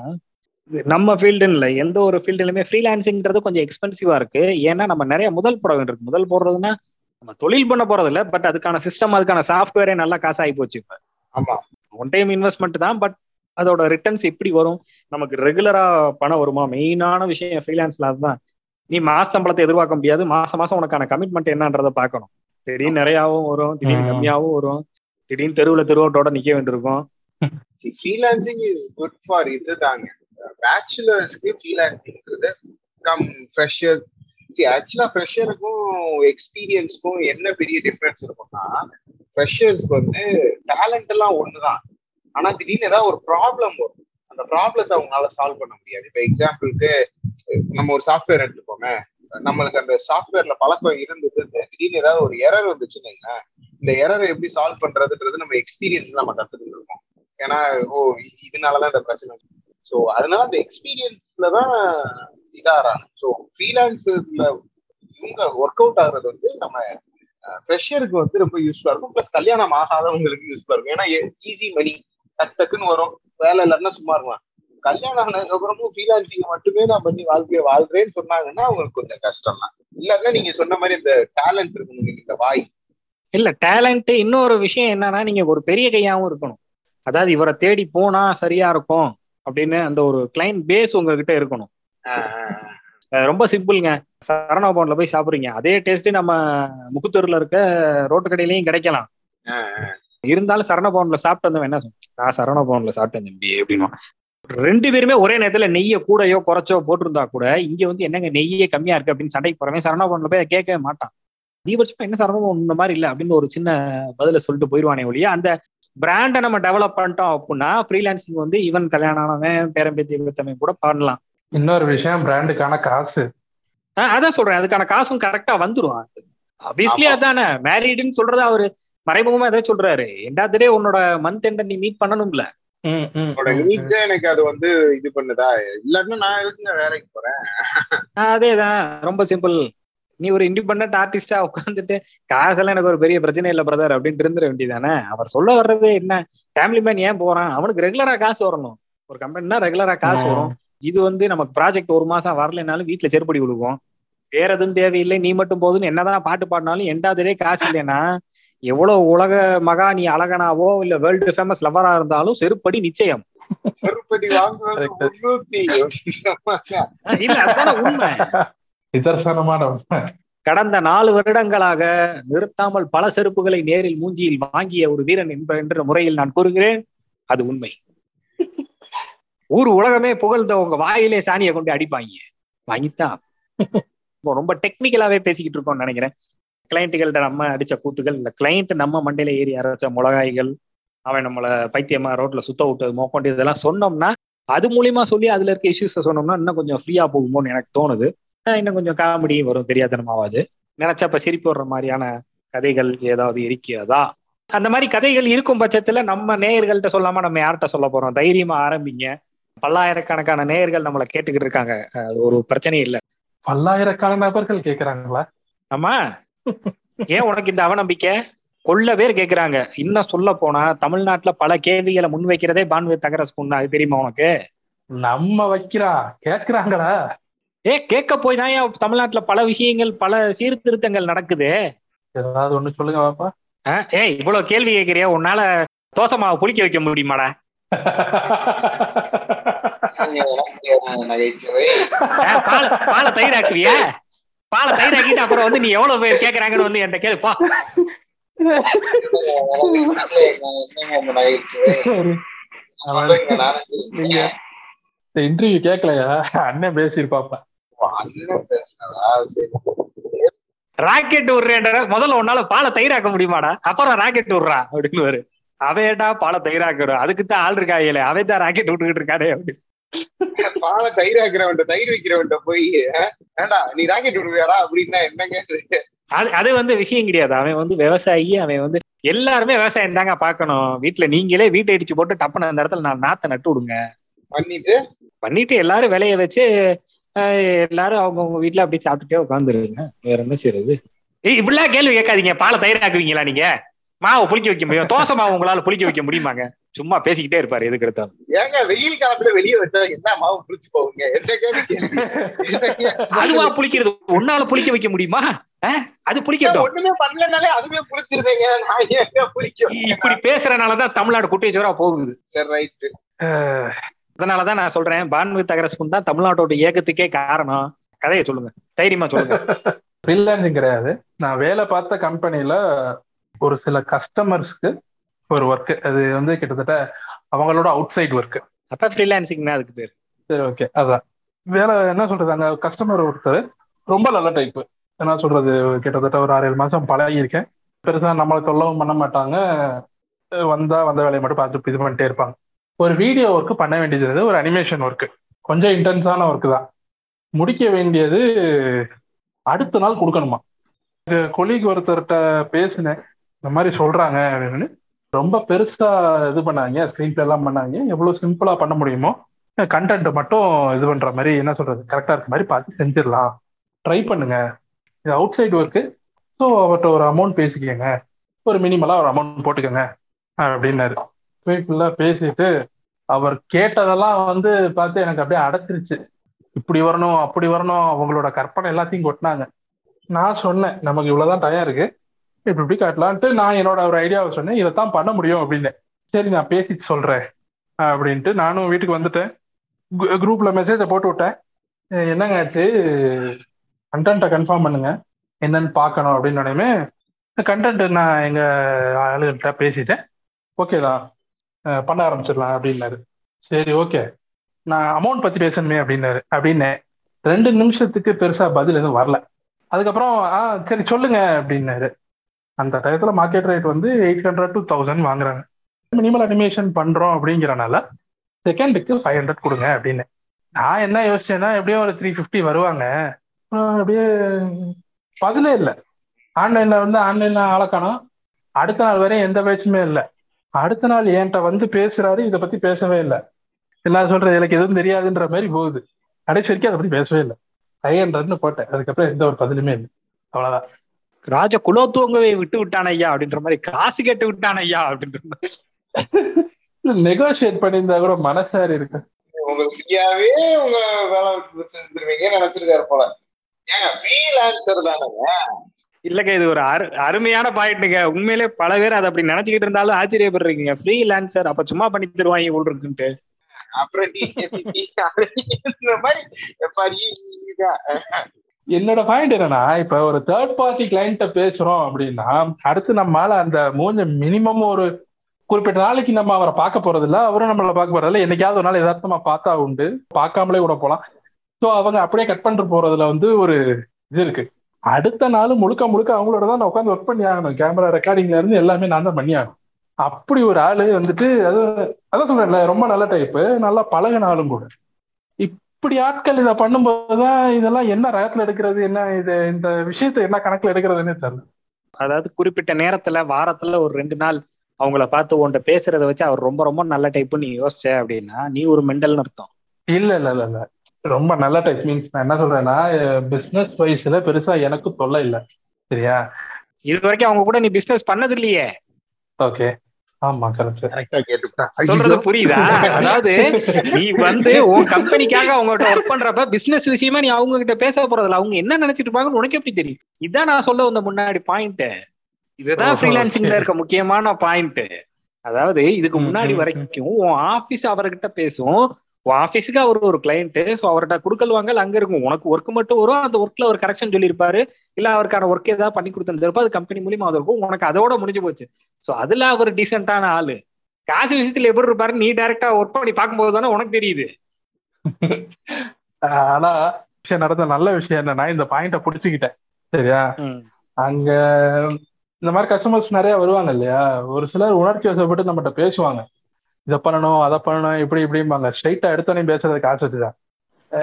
நம்ம ஃபீல்டுன்னு இல்லை எந்த ஒரு ஃபீல்டுலையுமே ஃப்ரீலான்சிங்கிறது கொஞ்சம் எக்ஸ்பென்சிவா இருக்கு. ஏன்னா நம்ம நிறைய முதல் போட வேண்டியிருக்கு முதல் போடுறதுன்னா நம்ம தொழில் பண்ண போறது இல்ல பட் அதுக்கான சிஸ்டம் அதுக்கான சாஃப்ட்வேரே நல்லா காசாகி போச்சு இப்ப. ஆமா. ஒன் டைம் இன்வெஸ்ட்மெண்ட் தான் பட் அதோட ரிட்டர்ன்ஸ் எப்படி வரும்? நமக்கு ரெகுலரா பணம் வருமா? மெயினான விஷயம் ஃப்ரீலான்ஸ்ல அதுதான். நீ மாச சம்பளத்தை எதிர்பார்க்க முடியாது. மாசம் மாசம் உனக்கான கமிட்மெண்ட் என்னன்றதை பார்க்கணும். திடீர்னு நிறையாவும் வரும் திடீர்னு. கம்மியாவும் வரும். திடீர்னு தெருவுல தெருவோட்டோட நிக்க வேண்டியிருக்கும். ஃப்ரீலான்சிங் இஸ் குட் ஃபார் இது தாங்க பேச்சுலர்ஸ்க்கு ஃப்ரீலான்சிங்கிறது கம் ஃப்ரெஷர் ஆக்சுவலா ஃப்ரெஷருக்கும் எக்ஸ்பீரியன்ஸ்க்கும் என்ன பெரிய டிஃபரன்ஸ் இருக்கும்னா ஃப்ரெஷர்ஸ்க்கு வந்து டேலண்ட் எல்லாம் ஒண்ணுதான். ஆனா திடீர்னு ஏதாவது ஒரு ப்ராப்ளம் வரும். அந்த ப்ராப்ளத்தை அவங்களால சால்வ் பண்ண முடியாது. இப்ப எக்ஸாம்பிளுக்கு நம்ம ஒரு சாஃப்ட்வேர் எடுத்துக்கோமே. நம்மளுக்கு அந்த சாஃப்ட்வேர்ல பழக்கம் இருந்தது திடீர்னு ஏதாவது ஒரு எரர் வந்துச்சுன்னு வைங்களேன், இந்த எரரை எப்படி சால்வ் பண்றதுன்றது நம்ம எக்ஸ்பீரியன்ஸ் நம்ம கத்துக்கிட்டு இருக்கோம். ஏன்னா ஓ இதனாலதான் இந்த பிரச்சனை. ஸோ அதனால அந்த எக்ஸ்பீரியன்ஸ்ல தான் இதாகிறாங்க ஸோ ஃப்ரீலான்ஸர்ல இவங்க ஒர்க் அவுட் ஆகுறது வந்து நம்ம ஃப்ரெஷருக்கு வந்து ரொம்ப யூஸ்ஃபுல்லா இருக்கும். ப்ளஸ் கல்யாணம் ஆகாதவங்களுக்கு யூஸ்ஃபுல்லா இருக்கும். ஏன்னா ஈஸி மணி டக் டக்குன்னு வரும். வேலை இல்லைன்னா சும்மா இருக்கலாம். கல்யாணம் ஆனதுக்கு அப்புறமும் ஃப்ரீலான்சிங் மட்டுமே நான் பண்ணி வாழ்க்கையை வாழ்றேன்னு சொன்னாங்கன்னா அவங்களுக்கு கொஞ்சம் கஷ்டம் தான் இல்லைன்னா நீங்க சொன்ன மாதிரி இந்த டேலண்ட் இருக்கணும் இந்த வாய். இல்ல டேலண்ட் இன்னொரு விஷயம் என்னன்னா நீங்க ஒரு பெரிய கையாவும் இருக்கணும். அதாவது இவரை தேடி போனா சரியா இருக்கும் அப்படின்னு அந்த ஒரு கிளைண்ட் பேஸ் உங்ககிட்ட இருக்கணும். ரொம்ப சிம்பிள்ங்க. சரணா பவன்ல போய் சாப்பிடுறீங்க. அதே டேஸ்ட் நம்ம முக்குத்தூர்ல இருக்க ரோட்டு கடையிலயும் கிடைக்கலாம். இருந்தாலும் சரண பவன்ல சாப்பிட்டு வந்தவன் என்ன? நான் சரண பவன்ல சாப்பிட்டேன் தம்பி அப்படின்னா. ரெண்டு பேருமே ஒரே நேரத்துல நெய்யை கூடயோ குறைச்சோ போட்டிருந்தா கூட இங்க வந்து என்னங்க நெய்யே கம்மியா இருக்கு அப்படின்னு சண்டைக்கு போறவன் சரணா பவன்ல போய் கேட்கவே மாட்டான். அதிகபட்சமா என்ன சரணம் இந்த மாதிரி இல்ல அப்படின்னு ஒரு சின்ன பதில சொல்லிட்டு போயிடுவானே ஒழிய அந்த பிராண்டை நம்ம டெவலப் பண்ணிட்டோம் அப்படின்னா ஃப்ரீலான்சிங் வந்து ஈவன் கல்யாணம் ஆனவன் பேரம்பேத்தி வித்தவன் கூட பண்ணலாம். இன்னொரு விஷயம் பிராண்டுக்கான காசு. ஆஹ் அதான் சொல்றேன். அதுக்கான காசும் கரெக்டா வந்துரும். ஆப்வியஸ்லி. அதானே. மேரீடுன்னு சொல்றது அவரு மறைமுகமா எதை சொல்றாரு. எண்டாத்திலே உன்னோட மந்த் எண்ட நீ மீட் பண்ணணும்ல. எனக்கு அது வந்து இது பண்ணுதா? இல்லாட்டினா நான் எதுக்குங்க வேலைக்கு போறேன்? அதேதான். ரொம்ப சிம்பிள் நீ ஒரு இண்டிபெண்ட் ஆர்டிஸ்டா உட்காந்துட்டு காசெல்லாம் எனக்கு ஒரு பெரிய பிரச்சனை இல்லை பிரதர் அப்படின்ட்டு இருந்துட வேண்டியதானே அவர் சொல்ல வர்றது என்ன? ஃபேமிலி மேன் ஏன் போறான்? அவனுக்கு ரெகுலரா காசு வரணும். ஒரு கம்பெனினா ரெகுலரா காசு. வரும். இது வந்து நமக்கு ப்ராஜெக்ட் ஒரு மாசம் வரலைனாலும் வீட்டுல செருப்படி விழுகும் வேற எதுவும் தேவையில்லை. நீ மட்டும் போதுன்னு என்னதான் பாட்டு பாடினாலும் எண்டாவதுலே காசு இல்லைன்னா எவ்வளவு உலக மகா நீ அழகனாவோ இல்ல வேர்ல்டு ஃபேமஸ் லவரா இருந்தாலும் செருப்படி நிச்சயம். செருப்படி உண்மை. நிதர்சனமான. கடந்த நாலு வருடங்களாக நிறுத்தாமல் பல செருப்புகளை நேரில் மூஞ்சியில் வாங்கிய ஒரு வீரன் என்ப- என்ற முறையில் நான் கூறுகிறேன் அது உண்மை. ஊர் உலகமே புகழ்ந்த உங்க வாயிலே சாணியை கொண்டு அடிப்பாங்க. வாங்கித்தான். இப்போ ரொம்ப டெக்னிக்கலாவே பேசிக்கிட்டு இருக்கோம்னு நினைக்கிறேன். கிளைண்ட்டுகள்ட்ட நம்ம அடிச்ச கூத்துகள் இல்ல கிளைண்ட் நம்ம மண்டையில ஏறி அரைச்ச மிளகாய்கள் அவன் நம்மள பைத்தியமா ரோட்ல சுத்த விட்டு மோக்கொண்டு இதெல்லாம் சொன்னோம்னா அது மூலியமா சொல்லி அதுல இருக்க இஷ்யூஸை சொன்னோம்னா இன்னும் கொஞ்சம் ஃப்ரீயா போகுமோன்னு எனக்கு தோணுது. இன்னும் கொஞ்சம் காமெடியும் வரும் தெரியாதனமாவாது. நினைச்சப்ப சிரிப்பு வர்ற மாதிரியான கதைகள் ஏதாவது இருக்கிறதா? அந்த மாதிரி கதைகள் இருக்கும் பட்சத்துல நம்ம நேயர்கள்ட்ட சொல்லாம நம்ம யார்கிட்ட சொல்ல போறோம்? தைரியமா ஆரம்பிங்க. பல்லாயிரக்கணக்கான நேயர்கள் நம்மளை கேட்டுக்கிட்டு இருக்காங்க. அது ஒரு பிரச்சனையும் இல்லை. பல்லாயிரக்கணக்கான நபர்கள் கேக்குறாங்களா? ஆமா. ஏன் உனக்கு இந்த அவநம்பிக்கை? கொள்ள பேர் கேக்குறாங்க. இன்னும் சொல்ல போனா தமிழ்நாட்டுல பல கேள்விகளை முன்வைக்கிறதே பான்வே தகரஸ் பொண்ணு அது தெரியுமா உனக்கு? நம்ம வைக்கிறா. கேக்குறாங்களா? ஏ கேட்க போய் தான் ஏன் தமிழ்நாட்டுல பல விஷயங்கள் பல சீர்திருத்தங்கள் நடக்குது? ஏதாவது ஒண்ணு சொல்லுங்க பாப்பா. ஏய் இவ்வளவு கேள்வி கேட்கிறியா உன்னால தோசை மாவு புளிக்க வைக்க முடியுமாடா? பால் பாலை தயிராக்குவியா பாலை தயிராக்கிட்டு அப்புறம் வந்து நீ எவ்வளவு பேர் கேக்குறாங்கன்னு வந்து என்கிட்ட கேளுப்பா இந்த இன்டர்வியூ கேட்கலையா அண்ணன் பேசியிருப்பாப்பா. ராக்கெட் விடுறேன்ற முதல்ல உன்னால பாலை தயிராக்க முடியுமாடா? அப்புறம் ராக்கெட் விடுறா அப்படின்னு அவையடா பாலை தயிராக்கணும் அதுக்கு தான் ஆள் இருக்காங்களே அவை தான் ராக்கெட் விட்டுக்கிட்டு இருக்கானே அப்படின்னு. பாலை தயிர் ஆக்குறவன்ட்ட தயிர் வைக்கிறவன்ட்ட போய் ஏண்டா நீ ராக்கெட் விடுவியாடா அப்படின்னா என்னங்க அது அது வந்து விஷயம் கிடையாது. அவன் வந்து விவசாயி அவன் வந்து எல்லாருமே விவசாயம் தாங்க பார்க்கணும். வீட்டுல நீங்களே வீட்டை இடிச்சு போட்டு டப்புன அந்த இடத்துல நான் நாத்தை நட்டு விடுங்க. பண்ணிட்டு? பண்ணிட்டு எல்லாரும் விளைய வச்சு எல்லாரும் அவங்கவுங்க வீட்டுல அப்படியே சாப்பிட்டுட்டே உட்காந்துருங்க. வேற என்ன செய்யறது இப்படிலாம் கேள்வி கேட்காதீங்க. பாலை தயிராக்குவீங்களா நீங்க? மாவை புளிக்க வைக்க முடியும். தோசை மாவு உங்களால புளிக்க வைக்க முடியுமாங்க? சும்மா பேசிக்கிட்டே இருப்பாரு எதுக்கு எடுத்தாலும். ஏங்க வெயில் காலத்துல வெளியே வச்சா என்ன மாவு புளிச்சு போகுங்க? என்ன கேள்வி கேள்வி? என்ன கே- அதுவா புளிக்கிறது? உன்னால புளிக்க வைக்க முடியுமா? அது புளிக்கட்டும். ஒண்ணுமே பண்ணலனாலே அதுவே புளிச்சிருந்தேங்க நான் ஏங்க புளிக்க இப்படி பேசுறதுனாலதான் தமிழ்நாடு குட்டிச்சோரா போகுது. சரி ரைட் அஹ், அதனாலதான் நான் சொல்றேன் பான்வி தகரசுக்கும் தான் தமிழ்நாட்டோட இயக்கத்துக்கே காரணம். கதையை சொல்லுங்க. தைரியமா சொல்லுங்க. ஃப்ரீலான்சிங் கிடையாது. நான் வேலை பார்த்த கம்பெனில ஒரு சில கஸ்டமர்ஸ்க்கு ஒரு ஒர்க் அது வந்து கிட்டத்தட்ட அவங்களோட அவுட் சைட் ஒர்க் அப்ப ஃப்ரீலான்சிங் அதுக்கு பேர். சரி ஓகே அதான். வேலை என்ன சொல்றது அங்க கஸ்டமர் ஒருத்தர் ரொம்ப நல்ல டைப் என்ன சொல்றது கிட்டத்தட்ட ஒரு ஆறு ஏழு மாசம் பழகி இருக்கேன் பெருசா நம்மளை தொல்லவும் பண்ண மாட்டாங்க. வந்தா வந்த வேலையை மட்டும் பார்த்து இது பண்ணிட்டே இருப்பாங்க. ஒரு வீடியோ ஒர்க் பண்ண வேண்டியது ஒரு அனிமேஷன் ஒர்க் கொஞ்சம் இன்டென்ஸான ஒர்க் தான். முடிக்க வேண்டியது அடுத்த நாள் கொடுக்கணுமா? கொலிக் ஒருத்தர்கிட்ட பேசினேன். இந்த மாதிரி சொல்றாங்க அப்படின்னு. ரொம்ப பெருசா இது பண்ணாங்க ஸ்க்ரீன் பிளே எல்லாம் பண்ணாங்க எவ்வளவு சிம்பிளா பண்ண முடியுமோ கண்டென்ட் மட்டும் இது பண்ற மாதிரி என்ன சொல்றது கரெக்டா இருக்க மாதிரி பார்த்து செஞ்சிடலாம். ட்ரை பண்ணுங்க. இது அவுட் சைடு ஒர்க்கு ஸோ அவர்கிட்ட ஒரு அமௌண்ட் பேசிக்கோங்க. ஒரு மினிமலா ஒரு அமௌண்ட் போட்டுக்கோங்க அப்படின்னாரு. போய் ஃபுல்லா பேசிட்டு அவர் கேட்டதெல்லாம் வந்து பார்த்து எனக்கு அப்படியே அடைச்சிருச்சு. இப்படி வரணும் அப்படி வரணும் அவங்களோட கற்பனை எல்லாத்தையும் கொட்டினாங்க. நான் சொன்னேன் நமக்கு இவ்வளவுதான் டயம் இருக்கு. இப்படி இப்படி காட்டலான்ட்டு நான் என்னோட ஒரு ஐடியாவை சொன்னேன். இதைத்தான் பண்ண முடியும் அப்படின்னு. சரி நான் பேசிட்டு சொல்றேன் அப்படின்ட்டு நானும் வீட்டுக்கு வந்துட்டேன். குரூப்ல மெசேஜை போட்டு விட்டேன். என்னங்க ஆச்சு? கண்டென்ட்டை கன்ஃபார்ம் பண்ணுங்க. என்னன்னு பார்க்கணும் அப்படின்னு உடனே கண்டென்ட் நான் எங்க ஆளுகிட்ட பேசிட்டேன். ஓகே தான். பண்ண ஆரம்பிச்சிடலாம் அப்படின்னாரு. சரி ஓகே நான் அமௌண்ட் பத்தி பேசணுமே அப்படின்னாரு. அப்படின்னு ரெண்டு நிமிஷத்துக்கு பெருசா பதில் எதுவும் வரல. அதுக்கப்புறம் ஆ சரி சொல்லுங்க அப்படின்னாரு. அந்த டயத்தில் மார்க்கெட் ரேட் வந்து எயிட் ஹண்ட்ரட் டு தௌசண்ட் வாங்குறாங்க. மினிமல் அனிமேஷன் பண்ணுறோம் அப்படிங்கிறனால செகண்டுக்கு ஃபைவ் ஹண்ட்ரட் கொடுங்க அப்படின்னு. நான் என்ன யோசிச்சேன்னா எப்படியும் ஒரு த்ரீ ஃபிஃப்டி வருவாங்க. அப்படியே பதிலே இல்லை. ஆன்லைனில் வந்து ஆன்லைனில் ஆளக்கானோம் அடுத்த நாள் வரையும் எந்த பேச்சுமே இல்லை. அடுத்த நாள் என்கிட்ட வந்து பேசுறாரு இதை பற்றி பேசவே இல்லை. எல்லாம் சொல்றது எனக்கு எதுவும் தெரியாதுன்ற மாதிரி போகுது. கடைசி வரைக்கும் அதை பற்றி பேசவே இல்லை. ஃபைவ் ஹண்ட்ரட்னு போட்டேன். அதுக்கப்புறம் எந்த ஒரு பதிலுமே இல்லை. அவ்வளோதான் ராஜ குலோத்துவங்கவே விட்டு விட்டான் ஐயா அப்படின்ற மாதிரி காசு கேட்டு விட்டான் ஐயா அப்படின்ற மாதிரி நெகோசியேட் பண்ணியிருந்தா கூட மனசாரி இருக்கு உங்களுக்கு ஃப்ரீயாவே உங்க வேலை செஞ்சிருவீங்கன்னு நினைச்சிருக்காரு போல ஏங்க ஃப்ரீலான்சர் தானேங்க இல்லங்க இது ஒரு அரு அருமையான பாயிண்ட்டுங்க உண்மையிலே பல பேர் அதை அப்படி நினைச்சுக்கிட்டு இருந்தாலும் ஆச்சரியப்படுறீங்க ஃப்ரீ லான்சர் அப்ப சும்மா பண்ணி தருவாங்க இவ்வளவு இருக்குன்ட்டு அப்புறம் நீ இந்த மாதிரி என்னோட பாயிண்ட் என்னன்னா இப்ப ஒரு தேர்ட் பார்ட்டி கிளைண்ட்ட பேசுறோம் அப்படின்னா அடுத்து நம்மால அந்த மூஞ்ச மினிமம் ஒரு குறிப்பிட்ட நாளைக்கு நம்ம அவரை பார்க்க போறது இல்ல அவரும் நம்மள பார்க்க போறது இல்ல என்னைக்காவது ஒரு நாள் யதார்த்தமா பார்த்தா உண்டு. பார்க்காமலே கூட போலாம் ஸோ அவங்க அப்படியே கட் பண்ணிட்டு போறதுல வந்து ஒரு இது இருக்கு. அடுத்த நாள் முழுக்க முழுக்க அவங்களோட தான் நான் உட்காந்து ஒர்க் பண்ணி ஆகணும். கேமரா ரெக்கார்டிங்ல இருந்து எல்லாமே நான் தான் பண்ணி ஆகணும். அப்படி ஒரு ஆளு வந்துட்டு அது அதான் சொல்றேன்ல ரொம்ப நல்ல டைப்பு நல்லா பழகின ஆளும் கூட. இப்படி ஆட்கள் இதை பண்ணும்போதுதான் இதெல்லாம் என்ன ரகத்துல எடுக்கிறது என்ன இது இந்த விஷயத்தை என்ன கணக்குல எடுக்கிறதுன்னு தெரியல. அதாவது குறிப்பிட்ட நேரத்துல வாரத்துல ஒரு ரெண்டு நாள் அவங்கள பார்த்து உன்கிட்ட பேசுறத வச்சு அவர் ரொம்ப ரொம்ப நல்ல டைப்பு நீ யோசிச்ச அப்படின்னா நீ ஒரு மெண்டல்னு அர்த்தம். இல்ல இல்ல இல்ல இல்ல. ரொம்ப நல்ல டைப் மீன்ஸ் நான் என்ன சொல்றேன்னா பிசினஸ் வைஸ்ல பெருசா எனக்கு தொல்லை இல்ல. சரியா? இது வரைக்கும் அவங்க கூட நீ பிசினஸ் பண்ணது இல்லையே. ஓகே ஆமா கரெக்ட் சொல்றது புரியுதா? அதாவது நீ வந்து உன் கம்பெனிக்காக அவங்ககிட்ட ஒர்க் பண்றப்ப பிசினஸ் விஷயமா நீ அவங்க கிட்ட பேச போறதில்ல. அவங்க என்ன நினைச்சிட்டு இருப்பாங்கன்னு உனக்கு எப்படி தெரியும்? இதான் நான் சொல்ல வந்த முன்னாடி பாயிண்ட் இதுதான் ஃப்ரீலான்சிங்ல. இருக்க முக்கியமான பாயிண்ட் அதாவது இதுக்கு முன்னாடி. வரைக்கும் உன் ஆபீஸ் அவர்கிட்ட பேசும். உன் ஆபீஸுக்கு அவர் ஒரு கிளைண்ட் சோ அவர்கிட்ட குடுக்கல் வாங்கல் அங்க இருக்கும். உனக்கு ஒர்க் மட்டும் வரும் அந்த ஒர்க்ல ஒரு கரெக்ஷன் சொல்லியிருப்பாரு. இல்ல அவருக்கான ஒர்க் ஏதாவது பண்ணி கொடுத்துருப்பா அது கம்பெனி மூலியமா அது இருக்கும். உனக்கு அதோட முடிஞ்சு போச்சு. சோ அதுல அவர் டீசென்டான ஆளு. காசு விஷயத்துல எப்படி இருப்பாரு நீ டைரக்டா ஒர்க் பண்ணி பார்க்கும்போது தானே உனக்கு தெரியுது. ஆனா விஷயம் நடந்த நல்ல விஷயம் என்னன்னா இந்த பாயிண்ட புடிச்சுக்கிட்டேன். சரியா. அங்க இந்த மாதிரி கஸ்டமர்ஸ் நிறைய வருவாங்க இல்லையா? ஒரு சிலர் உணர்ச்சி வசப்பட்டு நம்மகிட்ட பேசுவாங்க. இதை பண்ணணும் அதை பண்ணணும் இப்படி இப்படிம்பாங்க. ஸ்ட்ரைட்டா எடுத்தோடனே பேசுறது காசு வச்சுதான்.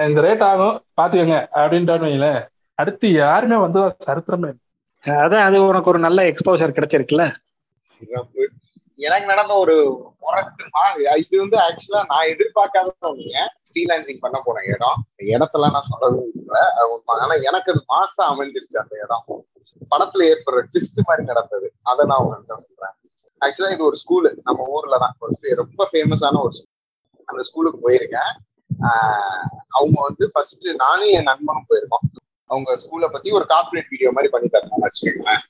இந்த ரேட் ஆகும் பாத்துக்கோங்க அப்படின்ட்டு வைங்களேன். அடுத்து யாருமே வந்து சரித்திரமே இல்ல. அதான் அது உனக்கு ஒரு நல்ல எக்ஸ்போசர் கிடைச்சிருக்குல்ல? எனக்கு நடந்த ஒரு இது வந்து ஆக்சுவலா நான் எதிர்பார்க்காத ஒண்ணுங்க ஃப்ரீலான்சிங் பண்ண போன இடம். இந்த இடத்துல நான் சொல்லவே இல்லை. ஆனா எனக்கு அது மாசம் அமைஞ்சிருச்சு அந்த இடம். படத்துல ஏற்படுற ட்விஸ்ட் மாதிரி நடந்தது. அதை நான் உங்கள்கிட்ட சொல்றேன். ஆக்சுவலா இது ஒரு ஸ்கூலு நம்ம ஊர்ல தான். ஒரு ரொம்ப ஃபேமஸான ஒரு ஸ்கூல் அந்த ஸ்கூலுக்கு போயிருக்கேன். அவங்க வந்து ஃபர்ஸ்ட் நானும் என் நண்பனும் போயிருக்கோம். அவங்க ஸ்கூலை பத்தி ஒரு கார்பரேட் வீடியோ மாதிரி பண்ணி தரணும் வச்சுக்கோங்களேன்.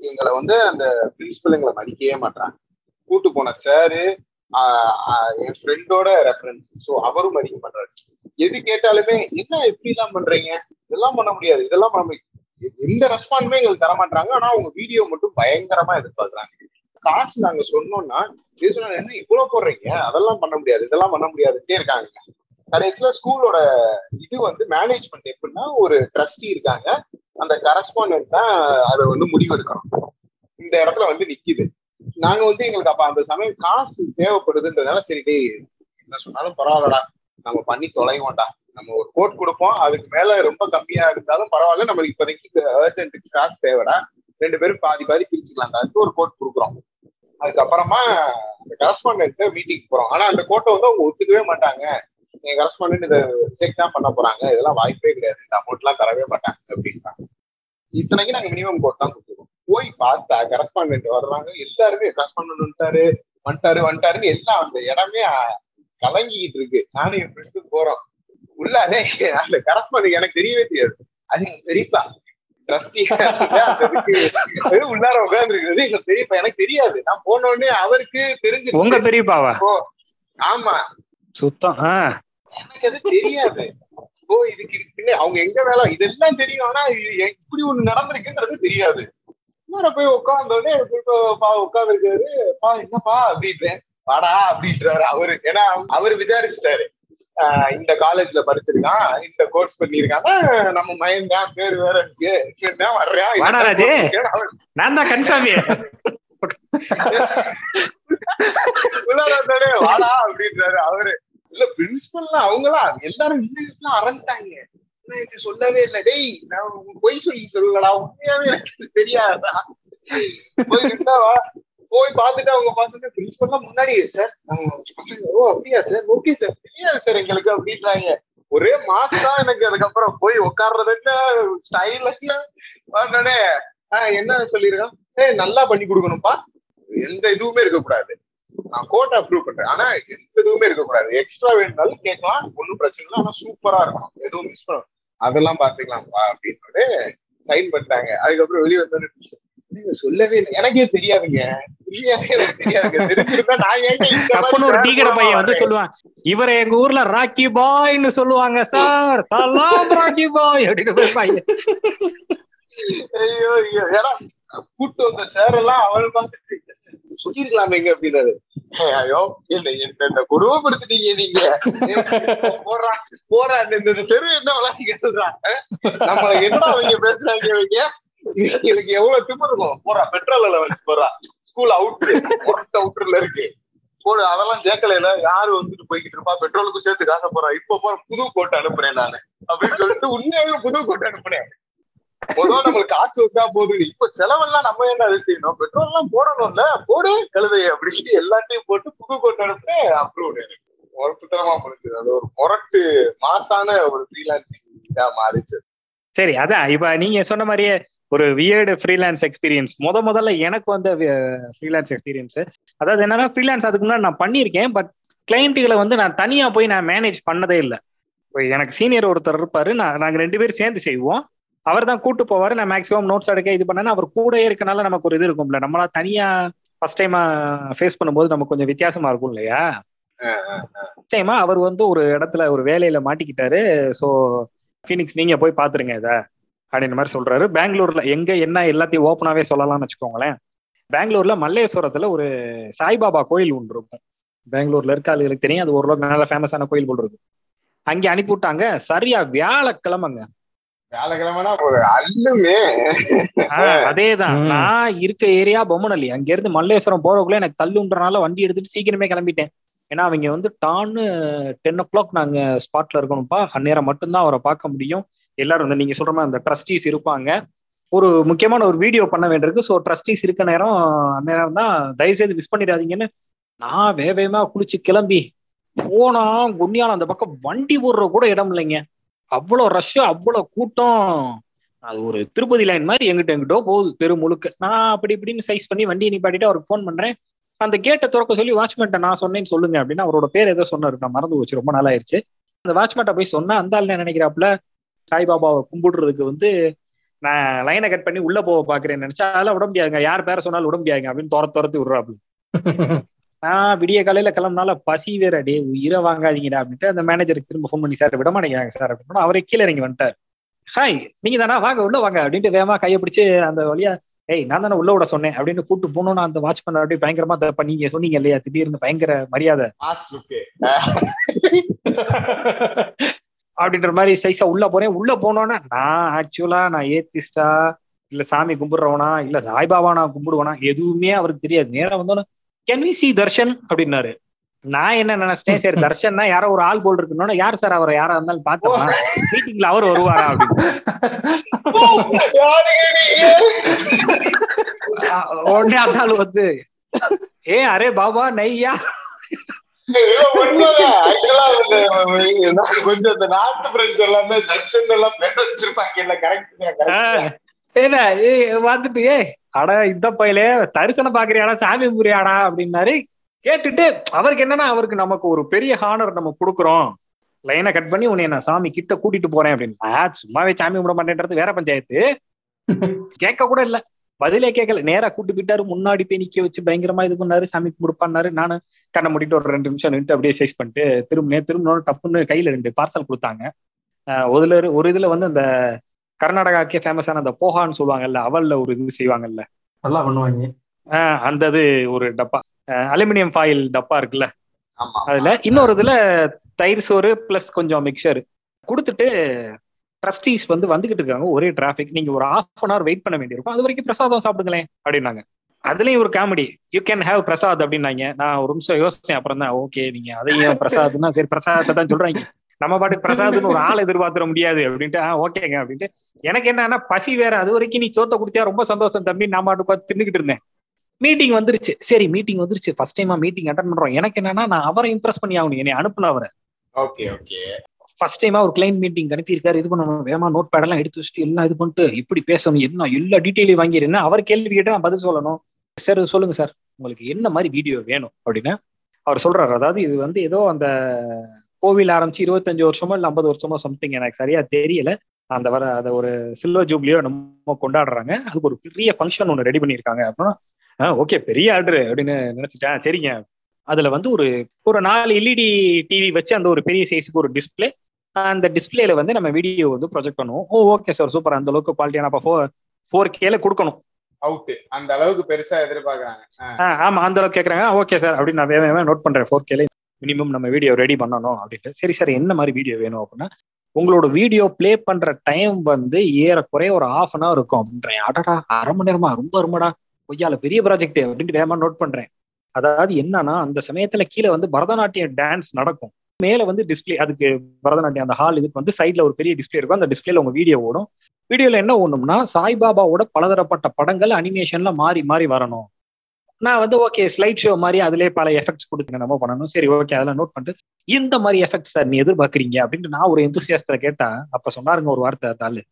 எங்களை வந்து அந்த பிரின்சிபல் எங்களை மதிக்கவே மாட்டாங்க கூட்டு போன சாரு என் ஃப்ரெண்டோட ரெஃபரன்ஸ் ஸோ அவரும் மதிக்க மாட்டாரு எது கேட்டாலுமே என்ன எப்படி எல்லாம் பண்றீங்க? இதெல்லாம் பண்ண முடியாது. இதெல்லாம் பண்ண முடியாது. எந்த ரெஸ்பான்ஸுமே எங்களுக்கு தர மாட்டாங்க ஆனா அவங்க வீடியோ மட்டும் பயங்கரமா எதிர்பார்க்கறாங்க. காசு நாங்க சொன்னோம்னா இது சொன்னா என்ன இவ்வளவு போடுறீங்க? அதெல்லாம் பண்ண முடியாது இதெல்லாம் பண்ண முடியாதுட்டே இருக்காங்க. கடைசியில ஸ்கூலோட இது வந்து மேனேஜ்மெண்ட் எப்படின்னா ஒரு ட்ரஸ்டி இருக்காங்க. அந்த கரஸ்பாண்டன்ட் தான் அதை வந்து முடிவெடுக்கணும். இந்த இடத்துல வந்து நிக்குது. நாங்க வந்து எங்களுக்கு அப்ப அந்த சமயம் காசு தேவைப்படுதுன்றதுனால சரி டே என்ன சொன்னாலும் பரவாயில்லடா. நம்ம பண்ணி தொலைவோம்டா. நம்ம ஒரு கோட் கொடுப்போம். அதுக்கு மேல ரொம்ப கம்மியா இருந்தாலும் பரவாயில்ல. நம்மளுக்கு இப்போதைக்கு அர்ஜென்ட்டுக்கு காசு தேவைடா. ரெண்டு பேரும் பாதி பாதி பிரிச்சுக்கலாம்டா. ஒரு கோட் கொடுக்குறோம். அதுக்கப்புறமா அந்த கரஸ்பாண்டன்ட் மீட்டிங் போறோம். ஆனா அந்த கோட்டை வந்து அவங்க ஒத்துக்கவே மாட்டாங்க. எங்க கரஸ்பாண்ட் இதை செக் தான் பண்ண போறாங்க. இதெல்லாம் வாய்ப்பே கிடையாது. இந்த அமௌண்ட் எல்லாம் தரவே மாட்டாங்க அப்படின்றாங்க. இத்தனைக்கு நாங்க மினிமம் கோட் தான் கொடுத்துருவோம் போய் பார்த்தா கரஸ்பாண்ட் வர்றாங்க. எல்லாருமே கரஸ்பாண்ட் வந்துட்டாரு வந்துட்டாரு வந்துட்டாருன்னு எல்லாம் அந்த இடமே கலங்கிக்கிட்டு இருக்கு. நானும் என் ஃப்ரெண்டு போறோம். உள்ளாரே அந்த கரஸ்பாண்ட் எனக்கு தெரியவே தெரியாது. அது பெரியப்பா. உள்ளார உட்கார்ந்துருக்கிறது. எங்க பெரியப்பா எனக்கு தெரியாது. நான் போன உடனே அவருக்கு தெரிஞ்சு உங்க பெரியப்பாவா? ஆமா. சுத்தம் எனக்கு அது தெரியாது. ஓ இதுக்கு பின்ன அவங்க எங்க வேலை? இதெல்லாம் தெரியும். ஆனா இது எ- இப்படி ஒண்ணு நடந்திருக்குன்றது தெரியாது. நேரா போய் உட்கார்ந்த உடனே பா உட்கார்ந்துருக்காரு பா என்னப்பா அப்படின்றேன். வாடா அப்படின்றாரு அவரு. ஏன்னா அவர் விசாரிச்சிட்டாரு. இந்த காலேஜ்ல படிச்சிருக்கான் இந்த கோர்ஸ் பண்ணிருக்காங்க நம்ம மயன் தான் பேர் வேற இருக்கு. வர்றான் நான் தான் கன்சாமி உள்ளார வாடா அப்படின்றாரு அவரு. இல்ல பிரின்சிபல்லாம் அவங்களாம் எல்லாரும் இன்னும் அறந்துட்டாங்க. எனக்கு சொல்லவே இல்லை. டேய் நான் பொய் சொல்லி சொல்லலடா உண்மையாவே எனக்கு தெரியாதா? போய். போய் பார்த்துட்டு அவங்க பார்த்துட்டு பிரின்சிபல்லாம் முன்னாடி சார் ஓ அப்படியா சார் ஓகே சார் தெரியாது சார் எங்களுக்கு அப்படின்றாங்க. ஒரே மாசம் தான் எனக்கு. அதுக்கப்புறம் போய் உட்கார்றது என்ன? ஸ்டைல் என்ன? ஆஹ் என்ன சொல்லிருக்கான் ஏ நல்லா பண்ணி கொடுக்கணும்ப்பா. எந்த இதுவுமே இருக்கக்கூடாது. நான் கோட்டை அப்ரூவ் பண்றேன். ஆனா எந்த இதுவுமே இருக்கக்கூடாது. எக்ஸ்ட்ரா வேணும்னாலும் கேட்கலாம். ஒன்றும் பிரச்சனை இல்லை. ஆனா சூப்பரா இருக்கும் எதுவும் மிஸ் பண்ணும் அதெல்லாம் பாத்துக்கலாம்ப்பா அப்படின்னு சைன் பண்ணிட்டாங்க. அதுக்கப்புறம் வெளியே வந்தோன்னு சொல்லவே இல்லை. எனக்கே தெரியாதுங்க. டப்புன்னு ஒரு டீ கடை சேரக்கூடாம பையன் வந்து? சொல்லுவான் இவரை எங்க ஊர்ல ராக்கி பாய்ன்னு சொல்லுவாங்க சார் சலாம் ராக்கி பாய் அப்படின்னு போய் பையன். ஐயோ ஐயோ. ஏன்னா கூட்டு வந்த சார் எல்லாம் அவள் பார்த்துட்டு சொல்லிருக்கலாமேங்க அப்படின்னாரு. ஏய், ஐயோ இல்ல என்ன என்ன கொடுமைப்படுத்திட்டீங்க நீங்க? போறா போறா. இந்த தெரு என்ன விளையாடுறா நம்ம என்னடா அவங்க பேசுறாங்க எனக்கு எவ்வளவு திமிரு இருக்கும் போறா பெட்ரோல் அலவன்ஸ் போறா ஸ்கூல் அவுட்ரு ஒர்க் இருக்கு. போடு அதெல்லாம் ஜேக்கலையில யாரு வந்துட்டு போய்கிட்டு இருப்பா? பெட்ரோலுக்கும் சேர்த்து காசை போறா இப்ப போற புது கோட்டை அனுப்புறேன் நானு. அப்படின்னு சொல்லிட்டு உண்மையாவே புது கோட்டை அனுப்புனேன். பொதுவா நம்மளுக்கு காசு வந்தா போதும். இப்ப செலவெல்லாம் நம்ம என்ன அது செய்யணும்? பெட்ரோல் எல்லாம் போடணும்ல. போடு கழுதைய அப்படின்னு எல்லாத்தையும் போட்டு புது கோட்டை அனுப்புனேன் அப்ரூவ் எனக்கு. ஒருத்தரமா முடிஞ்சது. அது ஒரு முரட்டு மாசான ஒரு ஃப்ரீலான்சிங் மாறிச்சு. சரி அதான். இப்ப நீங்க சொன்ன மாதிரியே ஒரு வியர்டு ஃப்ரீலான்ஸ் எக்ஸ்பீரியன்ஸ் முத முதல்ல எனக்கு வந்த ஃப்ரீலான்ஸ் எக்ஸ்பீரியன்ஸ் அதாவது என்னன்னா ஃப்ரீலான்ஸ் அதுக்கு முன்னாடி நான் பண்ணியிருக்கேன் பட் கிளைண்ட்டுகளை வந்து நான் தனியா போய் நான் மேனேஜ் பண்ணதே இல்லை. எனக்கு சீனியர் ஒருத்தர் இருப்பாரு நான் நாங்க ரெண்டு பேரும் சேர்ந்து செய்வோம். அவர் தான் கூட்டு போவாரு நான் மேக்ஸிமம் நோட்ஸ் எடுக்க இது பண்ணேன் அவர் கூட இருக்கனால நமக்கு ஒரு இது இருக்கும்ல. நம்மளா தனியா ஃபர்ஸ்ட் டைமா ஃபேஸ் பண்ணும்போது நமக்கு கொஞ்சம் வித்தியாசமா இருக்கும் இல்லையா? நிச்சயமா அவர் வந்து ஒரு இடத்துல ஒரு வேலையில மாட்டிக்கிட்டாரு. ஸோ ஃபீனிக்ஸ் நீங்க போய் பாத்துருங்க இதை. அப்படின்ற மாதிரி சொல்றாரு. பெங்களூர்ல எங்க என்ன எல்லாத்தையும் ஓப்பனாவே சொல்லலாம்னு வச்சுக்கோங்களேன். பெங்களூர்ல மல்லேஸ்வரத்துல ஒரு சாய்பாபா கோயில் ஒன்று இருக்கும். பெங்களூர்ல இருக்க ஆளுகளுக்கு தெரியும். அது ஓரளவுக்கு நல்ல ஃபேமஸான கோயில் போல் இருக்கும் அங்கே அனுப்பி விட்டாங்க சரியா வியாழக்கிழமைங்க. அதேதான். நான் இருக்க ஏரியா பொம்மனல்லி. அங்க இருந்து மல்லேஸ்வரம் போறதுக்குள்ள எனக்கு தள்ளுன்றனால வண்டி எடுத்துட்டு சீக்கிரமே கிளம்பிட்டேன். ஏன்னா அவங்க வந்து டான்னு டென் ஓ கிளாக் நாங்க ஸ்பாட்ல இருக்கணும்ப்பா. அந்நேரம் மட்டும்தான் அவரை பார்க்க முடியும். எல்லாரும் வந்து நீங்க சொல்ற மாதிரி அந்த ட்ரஸ்டீஸ் இருப்பாங்க. ஒரு முக்கியமான ஒரு வீடியோ பண்ண வேண்டியிருக்கு. ஸோ ட்ரஸ்டீஸ் இருக்க நேரம் அந்த நேரம் தான் தயவுசெய்து மிஸ் பண்ணிடாதீங்கன்னு நான் வேகமா குளிச்சு கிளம்பி போனா குன்னியால அந்த பக்கம் வண்டி போடுற கூட இடம் இல்லைங்க. அவ்வளோ ரஷ்ஷு அவ்வளோ கூட்டம். அது ஒரு திருப்பதி லைன் மாதிரி எங்கிட்ட எங்கிட்டோ போகுது தெரு முழுக்க. நான் அப்படி இப்படின்னு சைஸ் பண்ணி வண்டியை நிப்பாட்டிட்டு அவருக்கு ஃபோன் பண்றேன். அந்த கேட்டை திறக்க சொல்லி வாட்ச்மேன்ட்ட நான் சொன்னேன்னு சொல்லுங்க அப்படின்னு அவரோட பேர் ஏதோ சொன்னாரு. நான் மறந்து போச்சு ரொம்ப நாளாயிருச்சு. அந்த வாட்ச்மேன்ட்ட போய் சொன்னா அந்த ஆள் நினைக்கிறாப்புல சாய்பாபாவை கும்பிடுறதுக்கு வந்து நான் லைனை கட் பண்ணி உள்ள போக பாக்குறேன்னு நினைச்சா அதெல்லாம் விட முடியாதுங்க. யார் பேரை சொன்னாலும் விட முடியாதுங்க. அப்படின்னு துர துரத்து விடுறாப்புல. நான் விடிய காலையில கிளம்புனால பசி வேற. டே உயிரை வாங்காதீங்கடா அப்படின்ட்டு அந்த மேனேஜருக்கு திரும்ப ஃபோன் பண்ணி சார் விட மாட்டேங்கிறாங்க சார். அப்படின்னு அவரே கீழே இறங்கி வந்துட்டார். ஹாய் நீங்க தானா? வாங்க உள்ள வாங்க. அப்படின்ட்டு வேகமா கையை பிடிச்சு அந்த வழியா ஏய் நான் தானே உள்ள விட சொன்னேன். அப்படின்னு கூட்டு போனோம்னு அந்த வாட்ச்மேன் அப்படியே பயங்கரமா தப்ப நீங்க சொன்னீங்க இல்லையா? திடீர்னு பயங்கர மரியாதை. அப்படின்ற மாதிரி சைஸா உள்ள போறேன். உள்ள போனோன்னா நான் ஆக்சுவலா நான் ஏத்திஸ்டா இல்ல சாமி கும்பிடுறவனா இல்ல சாய்பாபா நான் கும்பிடுவனா எதுவுமே அவருக்கு தெரியாது. நேரா வந்தோன்னு கேன் வி சி தர்ஷன் அப்படின்னாரு. நான் என்ன நினைச்சிட்டேன் சரி தர்ஷன்னா யாரோ ஒரு ஆள் போல் இருக்குன்னு யார் சார் அவரை? யாரா இருந்தாலும் பார்த்தோம்னா மீட்டிங்ல அவர் வருவாரா? அப்படின்னு. உடனே அந்த ஆள் வந்து ஏ அரே பாபா நையா? கொஞ்சம் இந்த நாட்டு ஃப்ரெண்ட்ஸ் எல்லாமே தர்ஷன் எல்லாம் பேர் வச்சிருப்பாங்க. இல்ல கரெக்ட் ஏடா ஏ வந்துட்டு ஏ அட இந்த பையலே தரிசனம் பாக்குறியாடா சாமி முறியாடா அப்படின்னாரு. கேட்டுட்டு அவருக்கு என்னன்னா அவருக்கு நமக்கு ஒரு பெரிய ஹானர் நம்ம கொடுக்குறோம். லைனை கட் பண்ணி உன்னை நான் சாமி கிட்ட கூட்டிட்டு போறேன் அப்படின்னு. சும்மாவே சாமி விட மாட்டேன்றது வேற பஞ்சாயத்து. கேட்க கூட இல்ல. பதிலே கேட்கல நேரா கூட்டு போயிட்டாரு. முன்னாடி போய் நிக்க வச்சு பயங்கரமா இது பண்ணாரு. சாமி கும்பிடுப்பாரு நானும் கண்ணை மூடிட்டு ஒரு ரெண்டு நிமிஷம் நின்று அப்படியே சைஸ் பண்ணிட்டு திரும்பினேன் திரும்பினோட டப்புன்னு கையில ரெண்டு பார்சல் கொடுத்தாங்க. ஒருல ஒரு இதுல வந்து அந்த கர்நாடகாக்கே ஃபேமஸான அந்த போகான்னு சொல்லுவாங்கல்ல அவல்ல ஒரு இது செய்வாங்கல்ல. நல்லா பண்ணுவாங்க. ஆஹ் அந்த இது ஒரு டப்பா. அலுமினியம் ஃபாயில் டப்பா இருக்குல்ல. ஆமா. அதுல இன்னொரு இதுல தயிர் சோறு பிளஸ் கொஞ்சம் மிக்சர் கொடுத்துட்டு ட்ரஸ்டீஸ் வந்து வந்துகிட்டு இருக்காங்க. ஒரே டிராஃபிக் நீங்க ஒரு ஹாஃப் அன் ஹவர் வெயிட் பண்ண வேண்டியிருக்கும். அது வரைக்கும் பிரசாதம் சாப்பிடுங்களேன் அப்படின்னாங்க. அதுலயும் ஒரு comedy you can have prasad அப்படின்னாங்க. நான் ஒரு நிமிஷம் யோசிச்சேன். அப்புறம் தான் ஓகே நீங்க அதையும் பிரசாத்னா சரி பிரசாதத்தை தான் சொல்றாங்க. நம்ம பாட்டுக்கு பிரசாத்னு ஒரு ஆள் எதிர்பார்த்துட முடியாது அப்படின்ட்டு ஆ ஓகேங்க அப்படின்ட்டு. எனக்கு என்னன்னா பசி வேற. அது வரைக்கும் நீ சோத்த குடுத்தியா ரொம்ப சந்தோஷம் தம்பி. நான் பாட்டுக்கு தின்னுக்கிட்டு இருந்தேன். மீட்டிங் வந்துருச்சு. சரி மீட்டிங் வந்துருச்சு. ஃபர்ஸ்ட் டைமா மீட்டிங் அட்டன் பண்றோம். எனக்கு என்னன்னா நான் அவரை இம்ப்ரெஸ் பண்ணி ஆகணும். என்னை அனுப்புன அவரை. ஓகே ஓகே ஃபர்ஸ்ட் டைமா ஒரு கிளைண்ட் மீட்டிங் அனுப்பியிருக்காரு. இது பண்ணணும் வேமா நோட் பேடெல்லாம் எடுத்து வச்சுட்டு எல்லாம் இது பண்ணிட்டு இப்படி பேசணும் என்ன எல்லா டீட்டெயிலையும் வாங்கிடுறேன் அவர் கேள்வி கேட்டு நான் பதில் சொல்லணும். சார் சொல்லுங்க சார் உங்களுக்கு என்ன மாதிரி வீடியோ வேணும் அப்படின்னு அவர் சொல்றாரு. அதாவது இது வந்து ஏதோ அந்த கோவில் ஆரம்பிச்சு இருபத்தஞ்சு வருஷமோ இல்ல ஐம்பது வருஷமோ சம்திங் எனக்கு சரியா தெரியல. அந்த வர அதை ஒரு சில்வர் ஜூப்ளியோ நம்ம கொண்டாடுறாங்க. அதுக்கு ஒரு பெரிய ஃபங்க்ஷன் ஒன்று ரெடி பண்ணியிருக்காங்க. அப்படின்னா ஓகே பெரிய ஆர்டர் அப்படின்னு நினைச்சிட்டேன். சரிங்க. அதுல வந்து ஒரு ஒரு நாலு எல்இடி டிவி வச்சு அந்த ஒரு பெரிய சைஸுக்கு ஒரு டிஸ்பிளே அந்த டிஸ்பிளேல வந்து நம்ம வீடியோ வந்து ப்ரொஜெக்ட் பண்ணுவோம். ஓ ஓகே சார் சூப்பர் அந்த அளவுக்கு குவாலிட்டியான அப்போ ஃபோர் ஃபோர் கேல கொடுக்கணும். அவுட் அந்த அளவுக்கு பெருசா எதிர்பார்க்கறாங்க. ஆமா அந்த அளவுக்கு கேக்குறாங்க. ஓகே சார் அப்படின்னு நான் வேணும் நோட் பண்றேன். ஃபோர் கேல மினிமம் நம்ம வீடியோ ரெடி பண்ணணும் அப்படின்ட்டு. சரி சார் என்ன மாதிரி வீடியோ வேணும் அப்படின்னா உங்களோட வீடியோ ப்ளே பண்ற டைம் வந்து ஏறக்குறைய ஒரு ஹாஃப் அன் ஹவர் இருக்கும் அப்படின்றேன். அடடா அரை மணி நேரமா? ரொம்ப ரொம்படா கொய்யால பெரிய ப்ராஜெக்ட் அப்படின்ட்டு வேகமா நோட் பண்றேன். அதாவது என்னன்னா அந்த சமயத்துல கீழே வந்து பரதநாட்டியம் டான்ஸ் நடக்கும். மேல வந்து டிஸ்பிளே அதுக்கு பரதநாட்டியம் அந்த ஹால் இதுக்கு வந்து சைட்ல ஒரு பெரிய டிஸ்பிளே இருக்கும். அந்த டிஸ்பிளேல உங்க வீடியோ ஓடும். வீடியோல என்ன ஒண்ணும்னா சாய்பாபாவோட பலதரப்பட்ட படங்கள் அனிமேஷன்ல மாறி மாறி வரணும். நான் வந்து ஓகே ஸ்லைட் ஷோ மாதிரி அதுலயே பல எஃபெக்ட்ஸ் கொடுத்து நம்ம பண்ணணும். சரி ஓகே அதெல்லாம் நோட் பண்ணிட்டு இந்த மாதிரி எஃபெக்ட் சார் நீ எதிர்பார்க்கறீங்க? அப்படின்ட்டு நான் ஒரு எந்தூசியாஸ்திர கேட்டா அப்ப சொன்னாருங்க ஒரு வார்த்தை தாள்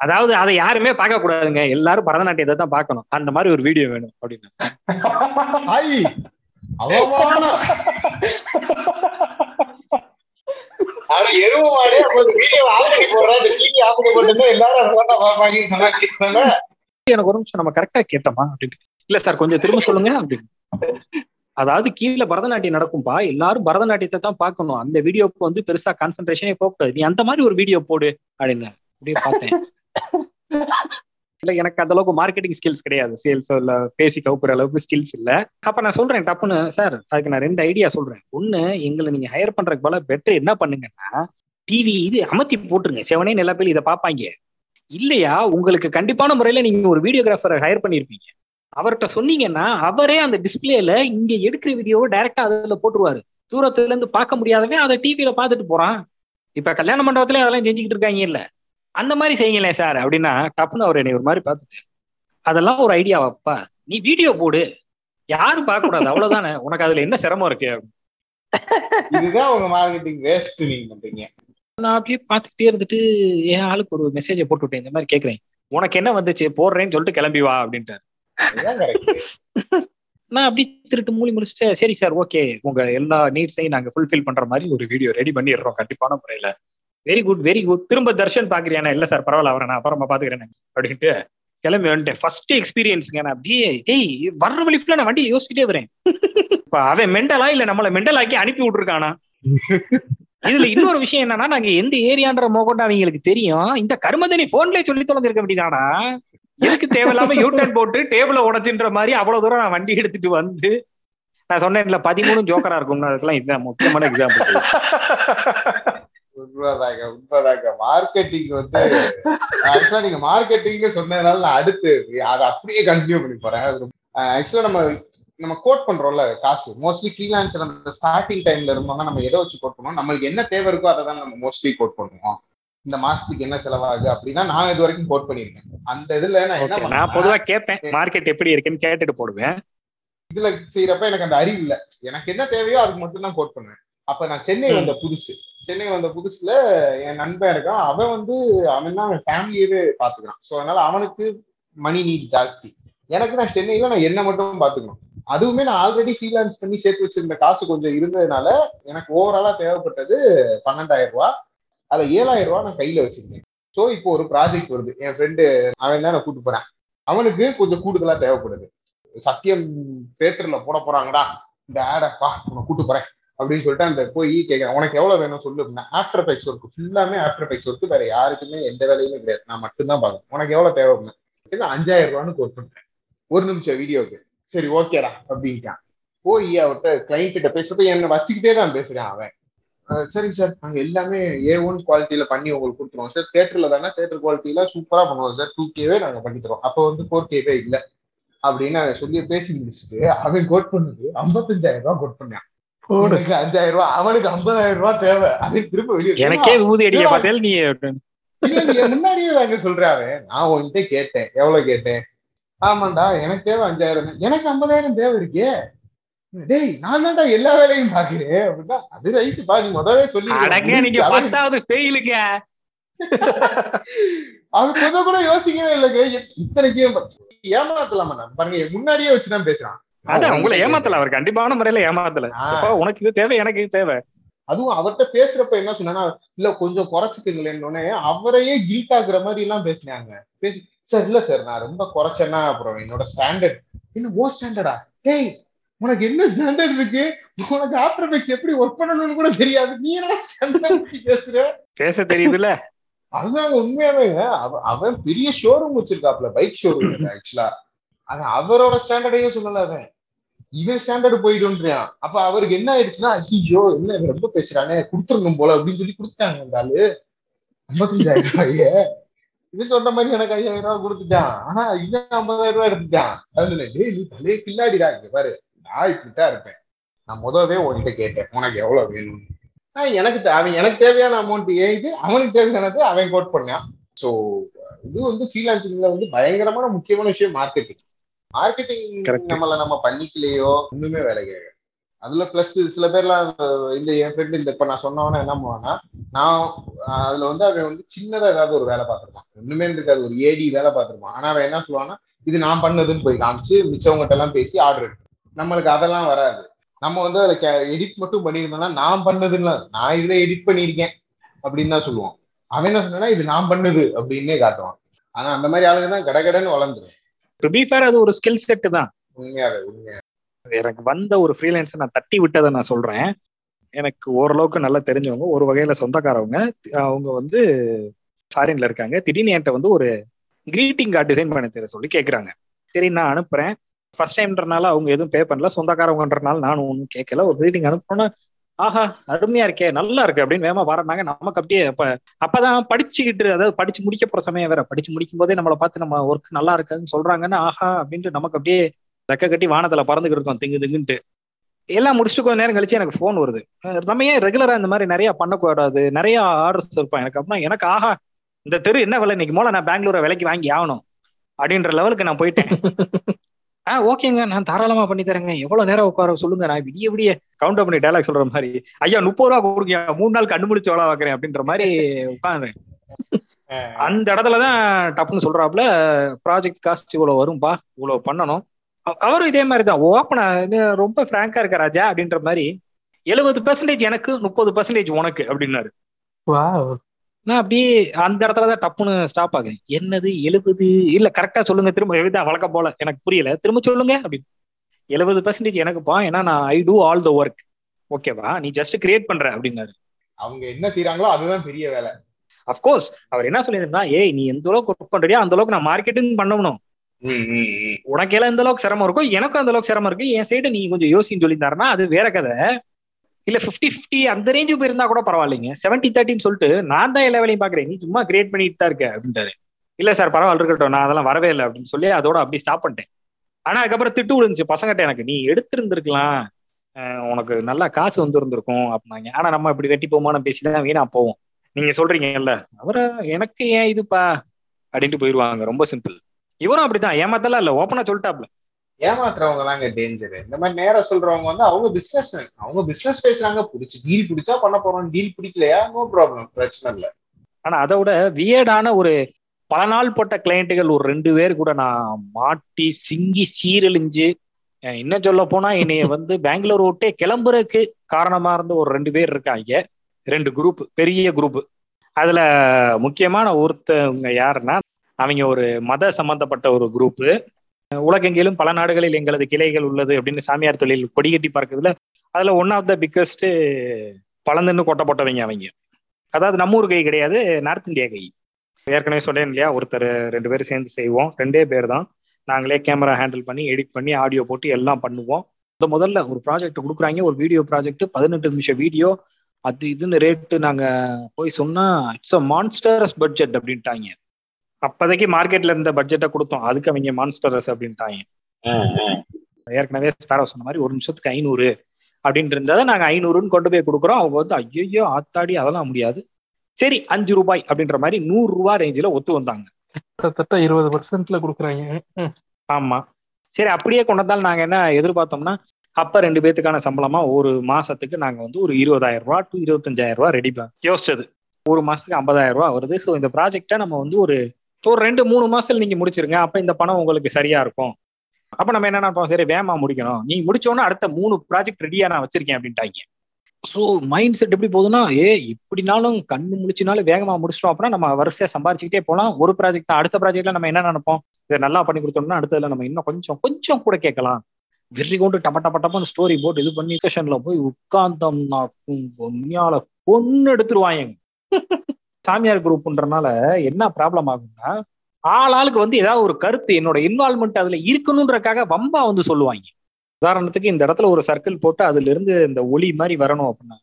அதாவது அதை யாருமே பார்க்க கூடாதுங்க. எல்லாரும் பரதநாட்டியத்தை தான் பார்க்கணும். அந்த மாதிரி ஒரு வீடியோ வேணும் அப்படின்னு. ஆனா எருவு அப்போது வீடியோ போடுறா. இந்த டிவி எல்லாரும் பாப்பாங்கன்னு சொன்னாங்க எனக்கு ஒரு நிமிஷம் நம்ம கரெக்டா கேட்டோமா? அப்படின்ட்டு. இல்ல சார் கொஞ்சம் திரும்ப சொல்லுங்க அப்படின்னு அதாவது கீழே பரதநாட்டியம் நடக்கும்பா. எல்லாரும் பரதநாட்டியத்தை தான் பார்க்கணும். அந்த வீடியோக்கு வந்து பெருசா கான்சென்ட்ரேஷனே போகக்கூடாது. நீ அந்த மாதிரி ஒரு வீடியோ போடு அப்படின்னு அப்படியே பார்த்தேன். இல்ல எனக்கு அந்த அளவுக்கு மார்க்கெட்டிங் ஸ்கில்ஸ் கிடையாது. சேல்ஸ் இல்ல பேசி கவுக்குற அளவுக்கு ஸ்கில்ஸ் இல்ல. அப்ப நான் சொல்றேன் டப்புன்னு சார் அதுக்கு நான் ரெண்டு ஐடியா சொல்றேன். ஒன்று எங்களை நீங்க ஹையர் பண்றதுக்கு போல பெட்டர் என்ன பண்ணுங்கன்னா டிவி இது அமர்த்தி போட்டுருங்க. செவனே எல்லா பேர் இதை பார்ப்பாங்க. இல்லையா உங்களுக்கு கண்டிப்பான முறையில நீங்க ஒரு வீடியோகிராஃபரை ஹையர் பண்ணிருப்பீங்க. அவர்கிட்ட சொன்னீங்கன்னா அவரே அந்த டிஸ்பிளேல இங்க எடுக்கிற வீடியோவை டைரக்டா அதுல போட்டுருவாரு. தூரத்துல இருந்து பார்க்க முடியாதவன் அதை டிவியில பார்த்துட்டு போறான். இப்ப கல்யாண மண்டபத்துல அதெல்லாம் செஞ்சுக்கிட்டு இருக்காங்க இல்ல. அந்த மாதிரி செய்யுங்களேன் சார் அப்படின்னா டப்புன்னு அவர் என்னை ஒரு மாதிரி பார்த்துட்டு அதெல்லாம் ஒரு ஐடியாவாப்பா நீ வீடியோ போடு. யாரும் பார்க்க கூடாது அவ்வளவுதானே? உனக்கு அதுல என்ன சிரமம் இருக்கு? இதுதான் உங்க மார்க்கெட்டிங் வேஸ்ட் நீங்க பண்றீங்க. நான் அப்படியே பார்த்துக்கிட்டே இருந்துட்டு என் ஆளுக்கு ஒரு மெசேஜை போட்டு விட்டேன் இந்த மாதிரி கேக்குறேன் உனக்கு என்ன வந்துச்சு? போடுறேன்னு சொல்லிட்டு கிளம்பி வா அப்படின்ட்டு இதுதான் கரெக்ட் நான் அப்படி திருட்டு மூலி முடிச்சுட்டு சரி சார் ஓகே உங்க எல்லா நீட்ஸையும் நாங்க ஃபுல்ஃபில் பண்ற மாதிரி ஒரு வீடியோ ரெடி பண்ணிடுறோம். கண்டிப்பான முறையில. வெரி குட் வெரி குட் திரும்ப தர்ஷன் பாக்குறியானா இல்ல சார் பரவாயில்ல அவரை நான் அப்புறமா பாத்துக்கிறேன் அப்படின்ட்டு கிளம்பி வந்துட்டேன். ஃபர்ஸ்ட் எக்ஸ்பீரியன்ஸுங்க நான் அப்படியே ஏய் வர்ற வழி நான் வண்டியில யோசிச்சுட்டே வரேன். இப்ப அவன் மெண்டலா இல்ல நம்மள மெண்டலாக்கி அனுப்பி விட்டுருக்கானா? இதுல இன்னொரு விஷயம் என்னன்னா நாங்க எந்த ஏரியான்ற மோகோட்டா அவங்களுக்கு தெரியும். இந்த கருமதனி போன்லயே சொல்லி தொலைஞ்சிருக்க வேண்டியதானா எதுக்கு தேவையில்லாம யூட்டன் போட்டு டேபிள உடச்சுன்ற மாதிரி அவ்வளவு தூரம் நான் வண்டி எடுத்துட்டு வந்து நான் சொன்னேன்ல பதிமூணு ஜோக்கரா இருக்கும் அதுக்கெல்லாம் இதுதான் முக்கியமான எக்ஸாம்பிள் உண்மைதாங்க உண்மைதாங்க. மார்க்கெட்டிங் வந்து ஆக்சுவலா நீங்க மார்க்கெட்டிங்னு சொன்னதுனால நான் அடுத்து அதை அப்படியே கண்டினியூ பண்ணி போறேன். ஆக்சுவலா நம்ம நம்ம கோட் பண்றோம்ல காசு. மோஸ்ட்லி ஃப்ரீலான்சர் நம்ம ஸ்டார்டிங் டைம்ல இருந்தோம்னா நம்ம எதை வச்சு கோட் பண்ணுவோம்? நம்மளுக்கு என்ன தேவை இருக்கோ அதை தான் நம்ம மோஸ்ட்லி கோட் பண்ணுவோம். இந்த மாசத்துக்கு என்ன செலவாகுது அப்படின்னா நான் இது வரைக்கும் கோட் பண்ணிருக்கேன் அந்த இதுல நான் என்ன நான் பொதுவா கேட்பேன் மார்க்கெட் எப்படி இருக்குன்னு கேட்டுட்டு போடுவேன். இதுல செய்யறப்ப எனக்கு அந்த அறிவு இல்ல. எனக்கு என்ன தேவையோ அதுக்கு மட்டும் தான் கோட் பண்ணுவேன். அப்ப நான் சென்னை. வந்த புதுசு. சென்னை வந்த புதுசுல என் நண்பன் இருக்கான். அவன் வந்து அவன் தான் அவன் ஃபேமிலியவே பாத்துக்கிறான். ஸோ அதனால அவனுக்கு மணி நீட் ஜாஸ்தி. எனக்கு நான் சென்னையில நான் என்ன மட்டும் பாத்துக்கணும். அதுவுமே நான் ஆல்ரெடி ஃப்ரீலான்ஸ் பண்ணி சேர்த்து வச்சிருந்த காசு கொஞ்சம் இருந்ததுனால எனக்கு ஓவராலா தேவைப்பட்டது பன்னெண்டாயிரம் ரூபா அதுல ஏழாயிரம் ரூபா நான் கையில வச்சிருந்தேன் ஸோ இப்போ ஒரு ப்ராஜெக்ட் வருது. என் ஃப்ரெண்டு அவன் தான் நான் கூட்டு போறேன். அவனுக்கு கொஞ்சம் கூடுதலா தேவைப்படுது. சத்தியம் தேட்டர்ல போட போறாங்கடா. இந்த ஆடப்பா உன்னை கூட்டு போறேன். அப்படின்னு சொல்லிட்டு அந்த போய் கேட்கறேன் உனக்கு எவ்வளவு வேணும் சொல்லு அப்படின்னா ஆஃப்டர் எஃபெக்ட்ஸ் ஒர்க் ஃபுல்லாமே ஆஃப்டர் எஃபெக்ட்ஸ் ஒர்க் வேற யாருக்குமே எந்த வேலையுமே கிடையாது. நான் மட்டும்தான் பார்க்கணும். உனக்கு எவ்வளவு தேவை அப்படின்னா அஞ்சாயிரம் ரூபான்னு கோட் பண்றேன். ஒரு நிமிஷம் வீடியோக்கு சரி ஓகேடா அப்படின்ட்டான். போய் அவர்கிட்ட கிளைண்ட் கிட்ட பேசுறப்ப என்ன வச்சுக்கிட்டே தான் பேசுறேன் அவன். சரிங்க சார் நாங்க எல்லாமே ஏ ஒன் குவாலிட்டியில பண்ணி உங்களுக்கு கொடுத்துருவோம் சார் தேட்டர்ல தானே தேட்டர் குவாலிட்டியில சூப்பரா பண்ணுவோம் சார் டூ கேவே நாங்க பண்ணி தரோம் அப்போ வந்து ஃபோர் கேவே இல்ல. அப்படின்னு சொல்லி பேசி முடிச்சுட்டு அவன் கோட் பண்ணுது ஐம்பத்தஞ்சாயிரம் ரூபாய் கோட் பண்ணான். உனக்கு அஞ்சாயிரம் ரூபாய் அவனுக்கு ஐம்பதாயிரம் ரூபாய் தேவை. அதை திரும்ப வெளியே எனக்கே விபூதி அடிக்க பார்த்தேன் நீ முன்னாடியே தாங்க நான் உன்கிட்ட கேட்டேன். எவ்வளவு கேட்டேன்? ஆமாண்டா எனக்கு தேவை அஞ்சாயிரம். எனக்கு ஐம்பதாயிரம் தேவை இருக்கே. டேய் நான் தான்டா எல்லா வேலையும் பாக்குறேன். அப்படின்னா அது ரைட்டு பா. நீ முதவே சொல்லி நீங்க பத்தாவது ஃபெயிலுங்க கொஞ்சம் கூட யோசிக்கவே இல்லைங்க. இத்தனைக்கு ஏமாத்தலாமா பாருங்க முன்னாடியே வச்சுதான் பேசுறான். அதான் உங்களை ஏமாத்தல. அவர் கண்டிப்பான முறையில ஏமாத்தல. உனக்கு இது தேவை எனக்கு இது தேவை. அதுவும் அவர்கிட்ட பேசுறப்ப என்ன சொன்னா இல்ல கொஞ்சம் குறைச்சிக்கங்களேன்னு அவரையே கில்ட் ஆகுற மாதிரி எல்லாம் பேசினாங்க. பேசி சார் இல்ல சார் நான் ரொம்ப குறைச்சேன்னா அப்புறம் என்னோட ஸ்டாண்டர்ட் என்ன ஓ ஸ்டாண்டர்டா டேய் உனக்கு என்ன ஸ்டாண்டர்ட் இருக்கு? உனக்கு ஆஃப்டர் எஃபெக்ட்ஸ் எப்படி ஒர்க் பண்ணணும்னு கூட தெரியாது. நீ என்ன ஸ்டாண்டர்ட் பேசுற? பேச தெரியுதுல்ல. அதுதான் உண்மையாவே அவ- அவன் பெரிய ஷோரூம் வச்சிருக்காப்ல பைக் ஷோரூம் ஆக்சுவலா அது அவரோட ஸ்டாண்டர்டையே சொல்லல அவன். இவன் ஸ்டாண்டர்ட் போயிடுன்றான் அப்ப அவருக்கு என்ன ஆயிடுச்சுன்னா ஐயோ என்ன ரொம்ப பேசுறானே கொடுத்துருங்க போல அப்படின்னு சொல்லி கொடுத்துட்டாங்க அந்த ஆளு. ஐம்பத்தஞ்சாயிரம் ரூபாய. இவன் சொன்ன மாதிரி எனக்கு ஐயாயிரம் ரூபாய் கொடுத்துட்டான். ஆனா இன்னும் ஐம்பதாயிரம் ரூபாய் எடுத்துட்டான். அதுல டேய் நீ தலையே கில்லாடிடா இங்க பாரு. நான் இப்படித்தான் இருப்பேன். நான் முதவே உன்கிட்ட கேட்டேன் உனக்கு எவ்வளவு வேணும்னு ஆஹ் எனக்கு அவன் எனக்கு தேவையான அமௌண்ட் ஏது அவனுக்கு தேவையானது அவன் கோட் பண்ணான். சோ இது வந்து ஃப்ரீலான்சிங்ல வந்து பயங்கரமான முக்கியமான விஷயம் மார்க்கெட்டிங் மார்க்கெட்டிங். நம்மள நம்ம பண்ணிக்கலையோ ஒண்ணுமே வேலை கேட்க அதுல பிளஸ் சில பேர்லாம் இந்த என் ஃப்ரெண்டு இந்த இப்ப நான் சொன்னவன என்ன பண்ணுவான்னா நான் அதுல வந்து அவன் வந்து சின்னதா ஏதாவது ஒரு வேலை பார்த்திருப்பான். ஒண்ணுமே இருக்காது ஒரு ஏடி வேலை பார்த்திருப்பான். ஆனா அவன் என்ன சொல்லுவான்னா இது நான் பண்ணதுன்னு போய் காமிச்சு மிச்சவங்ககிட்ட எல்லாம் பேசி ஆர்டர் எடுத்து நம்மளுக்கு அதெல்லாம் வராது. நம்ம வந்து அதுல எடிட் மட்டும் பண்ணியிருந்தோம்னா நான் பண்ணதுன்னு நான் இதுல எடிட் பண்ணியிருக்கேன் அப்படின்னு தான் சொல்லுவோம் அவன் என்ன சொன்னா இது நான் பண்ணது அப்படின்னே காட்டுவான். ஆனா அந்த மாதிரி ஆளுங்க தான் கடகடன்னு வளர்ந்துரும். டு பி ஃபேர் அது ஒரு ஸ்கில் செட் தான். எனக்கு வந்த ஒரு ஃப்ரீலான்ஸை நான் தட்டி விட்டதை நான் சொல்றேன். எனக்கு ஓரளவுக்கு நல்லா தெரிஞ்சவங்க ஒரு வகையில சொந்தக்காரவங்க அவங்க வந்து ஃபாரின்ல இருக்காங்க. திடீர்னு என்கிட்ட வந்து ஒரு கிரீட்டிங் கார்டு டிசைன் பண்ணி தர சொல்லி கேட்குறாங்க சரி நான் அனுப்புறேன். ஃபர்ஸ்ட் டைம்ன்றனால அவங்க எதுவும் பே பண்ணல. சொந்தக்காரவங்கன்றனால நானும் ஒன்றும் கேட்கல ஒரு கிரீட்டிங் அனுப்புனா ஆஹா அருமையா இருக்கே நல்லா இருக்கு அப்படின்னு வேகமா பாருனாங்க நமக்கு அப்படியே அப்ப அப்பதான் படிச்சுக்கிட்டு அதாவது படிச்சு முடிக்க போற சமயம் வேற. படிச்சு முடிக்கும் போதே நம்மளை பார்த்து நம்ம ஒர்க் நல்லா இருக்குன்னு சொல்றாங்கன்னு ஆஹா அப்படின்ட்டு நமக்கு அப்படியே ரெக்க கட்டி வானத்துல பறந்துகிட்டு இருக்கோம் திங்கு திங்குன்ட்டு. எல்லாம் முடிச்சுட்டு கொஞ்ச நேரம் கழிச்சு எனக்கு ஃபோன் வருது. நம்ம ஏன் ரெகுலரா இந்த மாதிரி நிறைய பண்ணக்கூடாது? நிறைய ஆர்டர்ஸ் இருப்பான் எனக்கு அப்படின்னா எனக்கு ஆஹா இந்த தெரு என்ன விலை? இன்னைக்கு மூலம் நான் பெங்களூரை விலைக்கு வாங்கி ஆகணும். அப்படின்ற லெவலுக்கு நான் போயிட்டேன். ஆ ஓகேங்க. நான் தாராளமா பண்ணி தரேங்க. எவ்வளவு நேரம் உட்கார சொல்லுங்க. நான் விடிய விடிய கவுண்டர் பண்ணி டைலாக் சொல்ற மாதிரி ஐயா முப்பது ரூபா கொடுங்க. மூணு நாள் கண்டு முடிச்சு வேலை பார்க்கறேன் அப்படின்ற மாதிரி உட்காந்துறேன் அந்த இடத்துலதான் டப்புன்னு சொல்றாப்புல ப்ராஜெக்ட் காஸ்ட் இவ்வளவு வரும்பா. இவ்வளவு பண்ணணும். அவரும் இதே மாதிரி தான். ஓப்பனா ரொம்ப பிராங்கா இருக்க ராஜா? அப்படின்ற மாதிரி எழுபது பெர்சன்டேஜ் எனக்கு முப்பது பெர்சன்டேஜ் உனக்கு அப்படின்னாரு. நான் அப்படியே அந்த இடத்துல தான் டப்புன்னு ஸ்டாப் ஆகுறேன். என்னது எழுபது? இல்ல கரெக்டா சொல்லுங்க. திரும்ப எழுதான் வழக்கம் போல. எனக்கு புரியல. திரும்ப சொல்லுங்க அப்படின்னு. எழுபது பெர்சன்டேஜ் எனக்குப்பா ஏன்னா நான் I do all the work ஓகேவா நீ ஜஸ்ட் கிரியேட் பண்ற அப்படின்னாரு. அவங்க என்ன செய்யறாங்களோ அதுதான் பெரிய வேலை. அஃப்கோர்ஸ் அவர் என்ன சொல்லியிருந்தா ஏய் நீ எந்த அளவுக்கு ஒர்க் பண்றியோ அந்த அளவுக்கு நான் மார்க்கெட்டிங் பண்ணணும். உனக்கு எல்லாம் எந்த அளவுக்கு சிரமம் இருக்கோ எனக்கும் அந்த அளவுக்கு சிரமம் இருக்கு. என் சைடு நீ கொஞ்சம் யோசின்னு சொல்லியிருந்தாருன்னா அது வேற கதை. இல்ல 50 50 அந்த ரேஞ்சுக்கு போயிருந்தா கூட பரவாயில்லைங்க. 70 தேர்ட்டின்னு சொல்லிட்டு நான் தான் எல்லா வேலையும் பாக்குறேன் நீ சும்மா கிரியேட் பண்ணிட்டு தான் இருக்க அப்படின்ட்டாரு. இல்ல சார் பரவாயில்ல இருக்கட்டும். நான் அதெல்லாம் வரவே இல்லை அப்படின்னு சொல்லி அதோட அப்படி ஸ்டாப் பண்ணிட்டேன். ஆனா அதுக்கப்புறம் திட்டு விழுந்துச்சு. பசங்கிட்ட எனக்கு நீ எடுத்திருந்திருக்கலாம். உனக்கு நல்லா காசு வந்திருந்திருக்கும் அப்படின்னாங்க. ஆனா நம்ம இப்படி வெட்டி போமான பேசிதான் வீணா போவோம். நீங்க சொல்றீங்கல்ல அவரை எனக்கு ஏன் இதுப்பா? அப்படின்ட்டு போயிருவாங்க. ரொம்ப சிம்பிள் இவரும் அப்படித்தான். ஏமாத்தலாம் இல்ல. ஓப்பனா சொல்லிட்டாப்ல. ஏமாத்துறவங்க தாங்க டேஞ்சர் இந்த மாதிரி நேரம் சொல்றவங்க வந்து அவங்க பிசினஸ் அவங்க பிசினஸ் பேசுறாங்க பிடிச்சி டீல் பிடிச்சா பண்ண போறோம். டீல் பிடிக்கலையா? நோ ப்ராப்ளம் பிரச்சனை இல்லை. ஆனா அதை விட வியர்டான ஒரு பல நாள் போட்ட கிளைண்ட்டுகள் ஒரு ரெண்டு பேர் கூட நான் மாட்டி சிங்கி சீரழிஞ்சு என்ன சொல்ல போனா என்னைய வந்து பெங்களூர் விட்டே கிளம்புறதுக்கு காரணமா இருந்த ஒரு ரெண்டு பேர் இருக்காங்க. ரெண்டு குரூப் பெரிய குரூப் அதுல முக்கியமான ஒருத்தவங்க யாருன்னா அவங்க ஒரு மத சம்பந்தப்பட்ட ஒரு குரூப்பு உலகெங்கிலும் பல நாடுகளில் எங்களது கிளைகள் உள்ளது அப்படின்னு சாமியார் தொழில் கொடிகட்டி பார்க்கறதுல அதுல ஒன் ஆஃப் த பிக்கஸ்ட் பழந்துன்னு கொட்டை போட்டவங்க அவங்க. அதாவது நம்ம ஊர் கை கிடையாது நார்த் இந்தியா கை. ஏற்கனவே சொன்னேன் இல்லையா ஒருத்தர் ரெண்டு பேரும் சேர்ந்து செய்வோம் ரெண்டே பேர் தான். நாங்களே கேமரா ஹேண்டில் பண்ணி எடிட் பண்ணி ஆடியோ போட்டு எல்லாம் பண்ணுவோம். இந்த முதல்ல ஒரு ப்ராஜெக்ட் கொடுக்குறாங்க ஒரு வீடியோ ப்ராஜெக்ட் பதினெட்டு நிமிஷம் வீடியோ அது இதுன்னு ரேட்டு நாங்க போய் சொன்னா இட்ஸ் அ மான்ஸ்டர்ஸ் பட்ஜெட் அப்படின்ட்டாங்க. அப்போதைக்கு மார்க்கெட்ல இருந்த பட்ஜெட்டை கொடுத்தோம். அதுக்கு அவங்க மான்ஸ்டர்ஸ் அப்படின்ட்டாங்க. ஏற்கனவே ஸ்பேரோ சொன்ன மாதிரி ஒரு நிமிஷத்துக்கு ஐநூறு அப்படின்னு இருந்ததை நாங்க ஐநூறுன்னு கொண்டு போய் கொடுக்குறோம். அவங்க வந்து ஐயோ ஆத்தாடி அதெல்லாம் முடியாது. சரி அஞ்சு ரூபாய் அப்படின்ற மாதிரி நூறு ரூபாய் ரேஞ்சில் ஒத்து வந்தாங்க. கிட்டத்தட்ட இருபது பர்சன்ட்ல கொடுக்குறாங்க. ஆமா. சரி அப்படியே கொண்டு வந்தாலும் நாங்க என்ன எதிர்பார்த்தோம்னா அப்ப ரெண்டு பேத்துக்கான சம்பளமா ஒரு மாசத்துக்கு நாங்க வந்து ஒரு இருபதாயிரம் ரூபா டு இருபத்தஞ்சாயிரம் ரூபா ரெடி யோசிச்சது. ஒரு மாசத்துக்கு ஐம்பதாயிரம் ரூபா வருது. ஸோ இந்த ப்ராஜெக்டை நம்ம வந்து ஒரு ஸோ ரெண்டு மூணு மாசத்துல நீங்க முடிச்சிருங்க. அப்ப இந்த பணம் உங்களுக்கு சரியா இருக்கும். அப்ப நம்ம என்ன நினைப்போம் சரி வேமா முடிக்கணும். நீ முடிச்சோன்னா அடுத்த மூணு ப்ராஜெக்ட் ரெடியா நான் வச்சிருக்கேன் அப்படின்ட்டாங்க. ஸோ மைண்ட் செட் எப்படி போகுதுன்னா ஏ இப்படினாலும் கண்ணு முடிச்சினாலும் வேகமா முடிச்சிட்டோம் அப்படின்னா நம்ம வரிசையா சம்பாரிச்சுக்கிட்டே போகலாம் ஒரு ப்ராஜெக்ட் தான் அடுத்த ப்ராஜெக்ட்ல நம்ம என்ன நினைப்போம்? இதை நல்லா பண்ணி கொடுத்தோம்னா அடுத்ததுல நம்ம இன்னும் கொஞ்சம் கொஞ்சம் கூட கேட்கலாம். வெறி கொண்டு டப்ப டப்ப டப்பன்னு ஸ்டோரி போட்டு இது பண்ணி டிஸ்கஷன்ல போய் உட்கார்ந்தோம்னா பொன்னியால பொண்ணு எடுத்துருவாங்க சாமியார் குரூப்ன்றனால என்ன ப்ராப்ளம் ஆகும்னா ஆள் ஆளுக்கு வந்து ஏதாவது ஒரு கருத்து என்னோட இன்வால்மெண்ட் அதுல இருக்கணுன்றக்காக வம்பா வந்து சொல்லுவாங்க. உதாரணத்துக்கு இந்த இடத்துல ஒரு சர்க்கிள் போட்டு அதுல இருந்து இந்த ஒளி மாதிரி வரணும் அப்படின்னா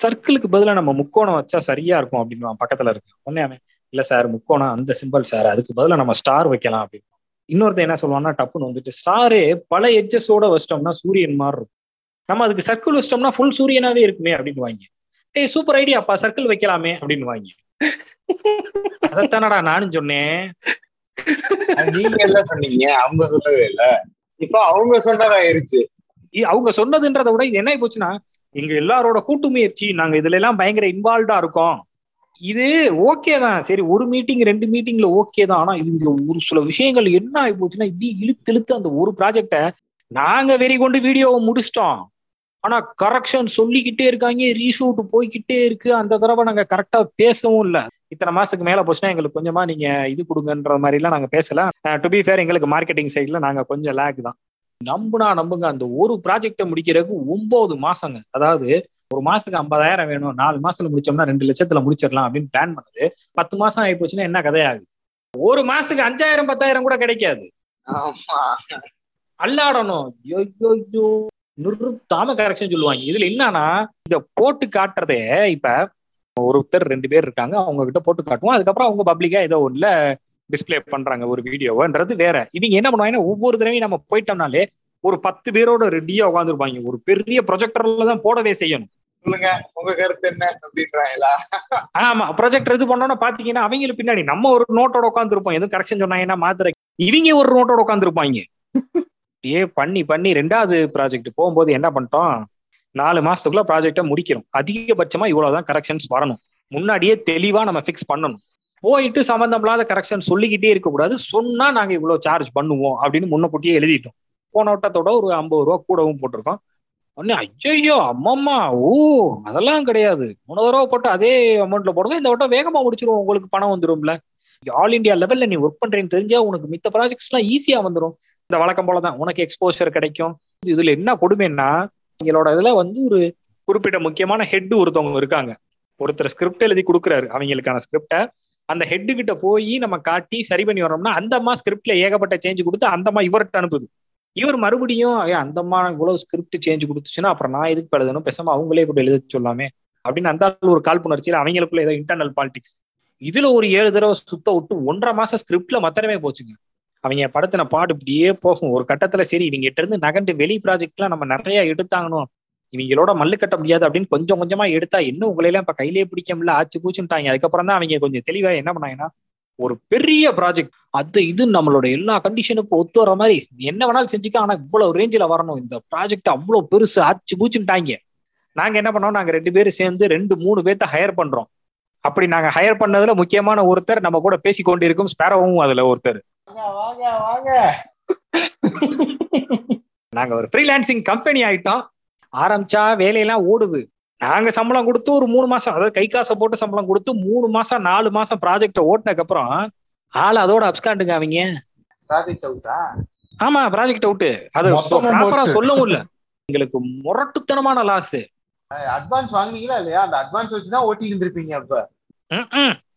சர்க்கிளுக்கு பதிலாக நம்ம முக்கோணம் வச்சா சரியா இருக்கும் அப்படின்னு பக்கத்துல இருக்கு ஒன்னே அவன் இல்ல சார் முக்கோணம் அந்த சிம்பிள் சார் அதுக்கு பதிலாக நம்ம ஸ்டார் வைக்கலாம் அப்படின்னு இன்னொருத்த என்ன சொல்லுவான்னா டப்புன்னு வந்துட்டு ஸ்டாரே பல எட்ஜஸோட வச்சிட்டோம்னா சூரியன் மாதிரி இருக்கும். நம்ம அதுக்கு சர்க்கிள் வச்சிட்டோம்னா ஃபுல் சூரியனாவே இருக்குமே அப்படின்னு வாங்கி ஏய் சூப்பர் ஐடியாப்பா சர்க்கிள் வைக்கலாமே அப்படின்னு வாங்கி அதைத்தானடா நானும் சொன்னேன். நீங்க எல்லாம் சொன்னீங்க? அவங்க சொல்லவே இல்ல. இப்ப அவங்க சொன்னதாயிருச்சு. அவங்க சொன்னதுன்றதை விட இது என்ன போச்சுன்னா எங்க எல்லாரோட கூட்டு முயற்சி நாங்க இதுல எல்லாம் பயங்கர இன்வால்வ்டா இருக்கோம். இது ஓகே தான். சரி ஒரு மீட்டிங் ரெண்டு மீட்டிங்ல ஓகே தான். ஆனா இங்க ஒரு சில விஷயங்கள் என்ன ஆகி போச்சுன்னா இப்படி இழுத்து இழுத்து அந்த ஒரு ப்ராஜெக்ட நாங்க வெறி கொண்டு வீடியோவை முடிச்சிட்டோம். ஆனா கரெக்ஷன் சொல்லிக்கிட்டே இருக்காங்க ரீஷூட் போய்க்கிட்டே இருக்கு. அந்த தடவை நாங்க கரெக்டா பேசவும் இல்ல. இத்தனை மாசத்துக்கு மேல போச்சுன்னா எங்களுக்கு கொஞ்சமா நீங்க இது கொடுங்கன்ற மாதிரி எல்லாம் நாங்க பேசல. டு பி ஃபேர் எங்களுக்கு மார்க்கெட்டிங் சைட்ல நாங்க கொஞ்சம் லேக் தான். நம்புனா நம்புங்க. அந்த ஒரு ப்ராஜெக்டை முடிக்கிறதுக்கு ஒன்பது மாசங்க. அதாவது ஒரு மாசத்துக்கு ஐம்பதாயிரம் வேணும். நாலு மாசத்துல முடிச்சோம்னா ரெண்டு லட்சத்துல முடிச்சிடலாம் அப்படின்னு பிளான் பண்ணது. பத்து மாசம் ஆகி போச்சுன்னா என்ன கதையாகுது? ஒரு மாசத்துக்கு அஞ்சாயிரம் பத்தாயிரம் கூட கிடைக்காது. அல்லாடணும். ஐயோ. நிறுத்தாம கரெக்ஷன் சொல்லுவாங்க. இதுல என்னன்னா இத போட்டு காட்டுறதே இப்ப ஒருத்தர் ரெண்டு பேர் இருக்காங்க அவங்க கிட்ட போட்டு காட்டுவோம். அதுக்கப்புறம் அவங்க பப்ளிக்கா ஏதோ ஒண்ணுல டிஸ்ப்ளே பண்றாங்க ஒரு வீடியோன்றது வேற. இவங்க என்ன பண்ணுவாங்கன்னா ஒவ்வொரு தடவையும் நம்ம போயிட்டோம்னாலே ஒரு பத்து பேரோட ரெடியா உட்காந்துருப்பாங்க ஒரு பெரிய ப்ரொஜெக்டர்ல தான் போடவே செய்யணும். சொல்லுங்க உங்க கருத்து என்ன அப்படின்றாங்களா? ஆமா ப்ரொஜெக்டர் இது பண்ணோம்னா பாத்தீங்கன்னா அவங்களுக்கு பின்னாடி நம்ம ஒரு நோட்டோட உட்காந்துருப்போம் எதுவும் கரெக்ஷன் சொன்னாங்கன்னா மாத்திரை இவங்க ஒரு நோட்டோட உட்காந்துருப்பாங்க ஏ பண்ணி பண்ணி ரெண்டாவது ப்ராஜெக்ட் போகும்போது என்ன பண்ணிட்டோம்? நாலு மாசத்துக்குள்ள ப்ராஜெக்டை முடிக்கிறோம். அதிகபட்சமா இவ்வளவுதான் கரெக்ஷன்ஸ் வரணும். முன்னாடியே தெளிவா நம்ம ஃபிக்ஸ் பண்ணணும். போயிட்டு சம்பந்தம் இல்லாத கரெக்ஷன் சொல்லிக்கிட்டே இருக்கக்கூடாது. சொன்னா நாங்க இவ்வளவு சார்ஜ் பண்ணுவோம் அப்படின்னு முன்னக்கூட்டியே எழுதிட்டோம். போன வட்டத்தோட ஒரு ஐம்பது ரூபா கூடவும் போட்டிருக்கோம். உடனே ஐயோ அம்மம்மா ஓ அதெல்லாம் கிடையாது. மூணு தடவை போட்டு அதே அமௌண்ட்ல போடுங்க. இந்த வட்டம் வேகமா முடிச்சிருவோம். உங்களுக்கு பணம் வந்துரும்ல. ஆல் இந்தியா லெவல்ல நீ ஒர்க் பண்றேன்னு தெரிஞ்சா உனக்கு மித்த ப்ராஜெக்ட்ஸ் எல்லாம் ஈஸியா வந்துடும் இந்த வழக்கம் போலதான். உனக்கு எக்ஸ்போஷர் கிடைக்கும். இதுல என்ன கொடுமைன்னா எங்களோட இதுல வந்து ஒரு குறிப்பிட்ட முக்கியமான ஹெட் ஒருத்தவங்க இருக்காங்க. ஒருத்தர் ஸ்கிரிப்ட் எழுதி கொடுக்குறாரு. அவங்களுக்கான ஸ்கிரிப்டை அந்த ஹெட்டு கிட்ட போய் நம்ம காட்டி சரி பண்ணி வரோம்னா அந்த அம்மா ஸ்கிரிப்ட்ல ஏகப்பட்ட சேஞ்ச் கொடுத்து அந்த அம்மா இவர்கிட்ட அனுப்புது. இவர் மறுபடியும் அந்த அம்மா இவ்வளவு ஸ்கிரிப்ட் சேஞ்ச் கொடுத்துச்சுன்னா அப்புறம் நான் எதுக்கு எழுதணும்? பேசாம அவங்களே கூட எழுத சொல்லாமே. அப்படின்னு அந்த ஒரு காழ்ப்புணர்ச்சியில அவங்களுக்குள்ள ஏதோ இன்டர்னல் பாலிடிக்ஸ் இதுல ஒரு ஏழு தடவை சுத்த விட்டு ஒன்றரை மாசம் ஸ்கிரிப்ட்ல மத்தனமே போச்சுங்க. அவங்க படத்தின பாடு இப்படியே போகும். ஒரு கட்டத்துல சரி இவங்க கிட்ட இருந்து நகண்டு வெளி ப்ராஜெக்ட்லாம் நம்ம நிறைய எடுத்தாங்கணும். இவங்களோட மல்லு கட்ட முடியாது அப்படின்னு கொஞ்சம் கொஞ்சமா எடுத்தா இன்னும் உங்களை எல்லாம் இப்ப கையிலே பிடிக்க முடியல ஆச்சு பூச்சுட்டாங்க அதுக்கப்புறம் தான் அவங்க கொஞ்சம் தெளிவா என்ன பண்ணாங்கன்னா ஒரு பெரிய ப்ராஜெக்ட் அது இது நம்மளோட எல்லா கண்டிஷனுக்கும் ஒத்து வர மாதிரி. என்ன வேணாலும் செஞ்சுக்க ஆனா இவ்வளவு ரேஞ்சில வரணும். இந்த ப்ராஜெக்ட் அவ்வளவு பெருசு ஆச்சு பூச்சுட்டாங்க நாங்க என்ன பண்ணோம்? நாங்க ரெண்டு பேரும் சேர்ந்து ரெண்டு மூணு பேர்த்த ஹையர் பண்றோம். அப்படி நாங்க ஹையர் பண்ணதுல முக்கியமான ஒருத்தர் நம்ம கூட பேசி கொண்டிருக்கும் ஸ்பேரோவும் அதுல ஒருத்தர். வாங்க வாங்க வாங்க. நாங்க ஒரு ஃப்ரீலான்சிங் கம்பெனி ஆயிட்டோம். ஆரம்பிச்சா வேலையெல்லாம் ஓடுது. நாங்க சம்பளம் கொடுத்து ஒரு மூணு மாசம் அதாவது கை காசை போட்டு சம்பளம் கொடுத்து மூணு மாசம் நாலு மாசம் ப்ராஜெக்ட ஓட்டினதுக்கு அப்புறம் ஆள் அதோட அப்ஸ்காண்டுங்க அவங்க. ப்ராஜெக்ட் அவுட்டா ஆமா ப்ராஜெக்ட் அவுட் அது ப்ராப்பரா. சொல்லவும் இல்ல. எங்களுக்கு முரட்டுத்தனமான லாஸ் அட்வான்ஸ் வாங்குனீங்களா இல்லையா? அந்த அட்வான்ஸ் வச்சு தான் ஓட்டி இருந்திருப்பீங்க அப்ப.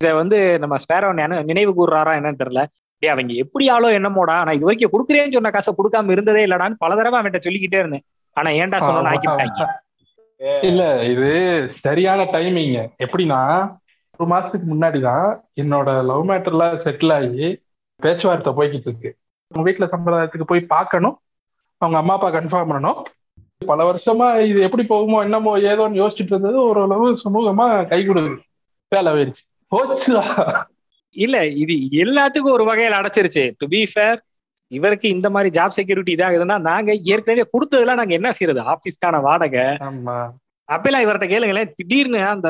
இத வந்து நம்ம ஸ்பேரோ நினைவு கூறுறாரா என்னன்னு தெரியல. டேய் அவங்க எப்படி ஆளோ என்னமோடா நான் இது வரைக்கும் கொடுக்குறேன்னு சொன்ன காசை கொடுக்காம இருந்ததே இல்லடான்னு பல தடவை அவன்கிட்ட சொல்லிக்கிட்டே இருந்தேன். ஆனா ஏன்டா சொன்னோன்னு ஆக்கிவிட்டாங்க. இல்ல இது சரியான டைமிங் எப்படின்னா ஒரு மாசத்துக்கு முன்னாடி தான் என்னோட லவ் மேட்டர்லாம் செட்டில் ஆகி பேச்சுவார்த்தை போய்கிட்டு இருக்கு. உங்க வீட்டுல சம்பிரதாயத்துக்கு போய் பார்க்கணும். அவங்க அம்மா அப்பா கன்ஃபார்ம் பண்ணணும். பல வருஷமா இது எப்படி போகுமோ என்னமோ ஏதோன்னு யோசிச்சுட்டு இருந்தது. ஓரளவு சுமூகமா கை கொடுக்குது. வேலை போயிடுச்சு போச்சுடா. இல்ல இது எல்லாத்துக்கும் ஒரு வகையில அடைச்சிருச்சு. டு பி ஃபேர் இவருக்கு இந்த மாதிரி ஜாப் செக்யூரிட்டி இதாகுதுன்னா நாங்க ஏற்கனவே கொடுத்ததெல்லாம் நாங்க என்ன செய்யறது? ஆபீஸ்க்கான வாடகை. அப்பெல்லாம் இவர்கிட்ட கேளுங்களேன் திடீர்னு அந்த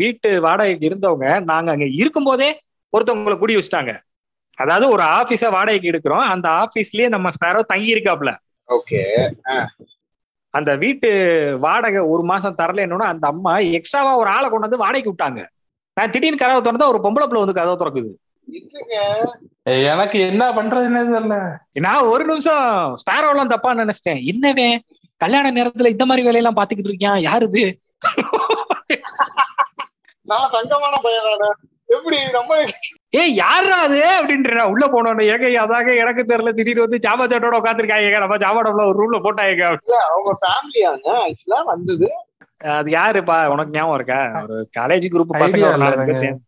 வீட்டு வாடகைக்கு இருந்தவங்க நாங்க அங்க இருக்கும்போதே ஒருத்தவங்களை குடி வச்சுட்டாங்க. அதாவது ஒரு ஆபீஸ வாடகைக்கு எடுக்கிறோம். அந்த ஆபீஸ்லயே நம்ம ஸ்பேரோ தங்கி இருக்காப்ல ஓகே. அந்த வீட்டு வாடகை ஒரு மாசம் தரலன்னா அந்த அம்மா எக்ஸ்ட்ராவா ஒரு ஆளை கொண்டு வந்து வாடகைக்கு விட்டாங்க. நான் திடீர்னு கதவை திறந்தா ஒரு பொம்பளை பிள்ளை வந்து கதவை திறக்குது. எனக்கு என்ன பண்றதுன்னு தெரியல நான் ஒரு நிமிஷம் ஸ்பேரோலாம் தப்பா நினைச்சிட்டேன். என்னவே? கல்யாண நேரத்துல இந்த மாதிரி வேலையெல்லாம் பாத்துக்கிட்டு இருக்கியான் யாரு இது? நான் தங்கமான பையன் எப்படி நம்ம ஏய் யாரா அது? அப்படின்ற உள்ள போனோன்னு ஏக அதாக எனக்கு தெரியல. திடீர்னு வந்து ஜாமா சாட்டோட உட்காந்துருக்காங்க நம்ம ஜாமாடம்ல ஒரு ரூம்ல போட்டாங்க. இல்ல அவங்க ஃபேமிலியாங்க ஆக்சுவலா வந்தது. அது யாருப்பா? உனக்கு ஞாபகம் இருக்கா? ஒரு காலேஜ் குரூப் பசங்க ஒரு நாலு. பேர் சேர்ந்து.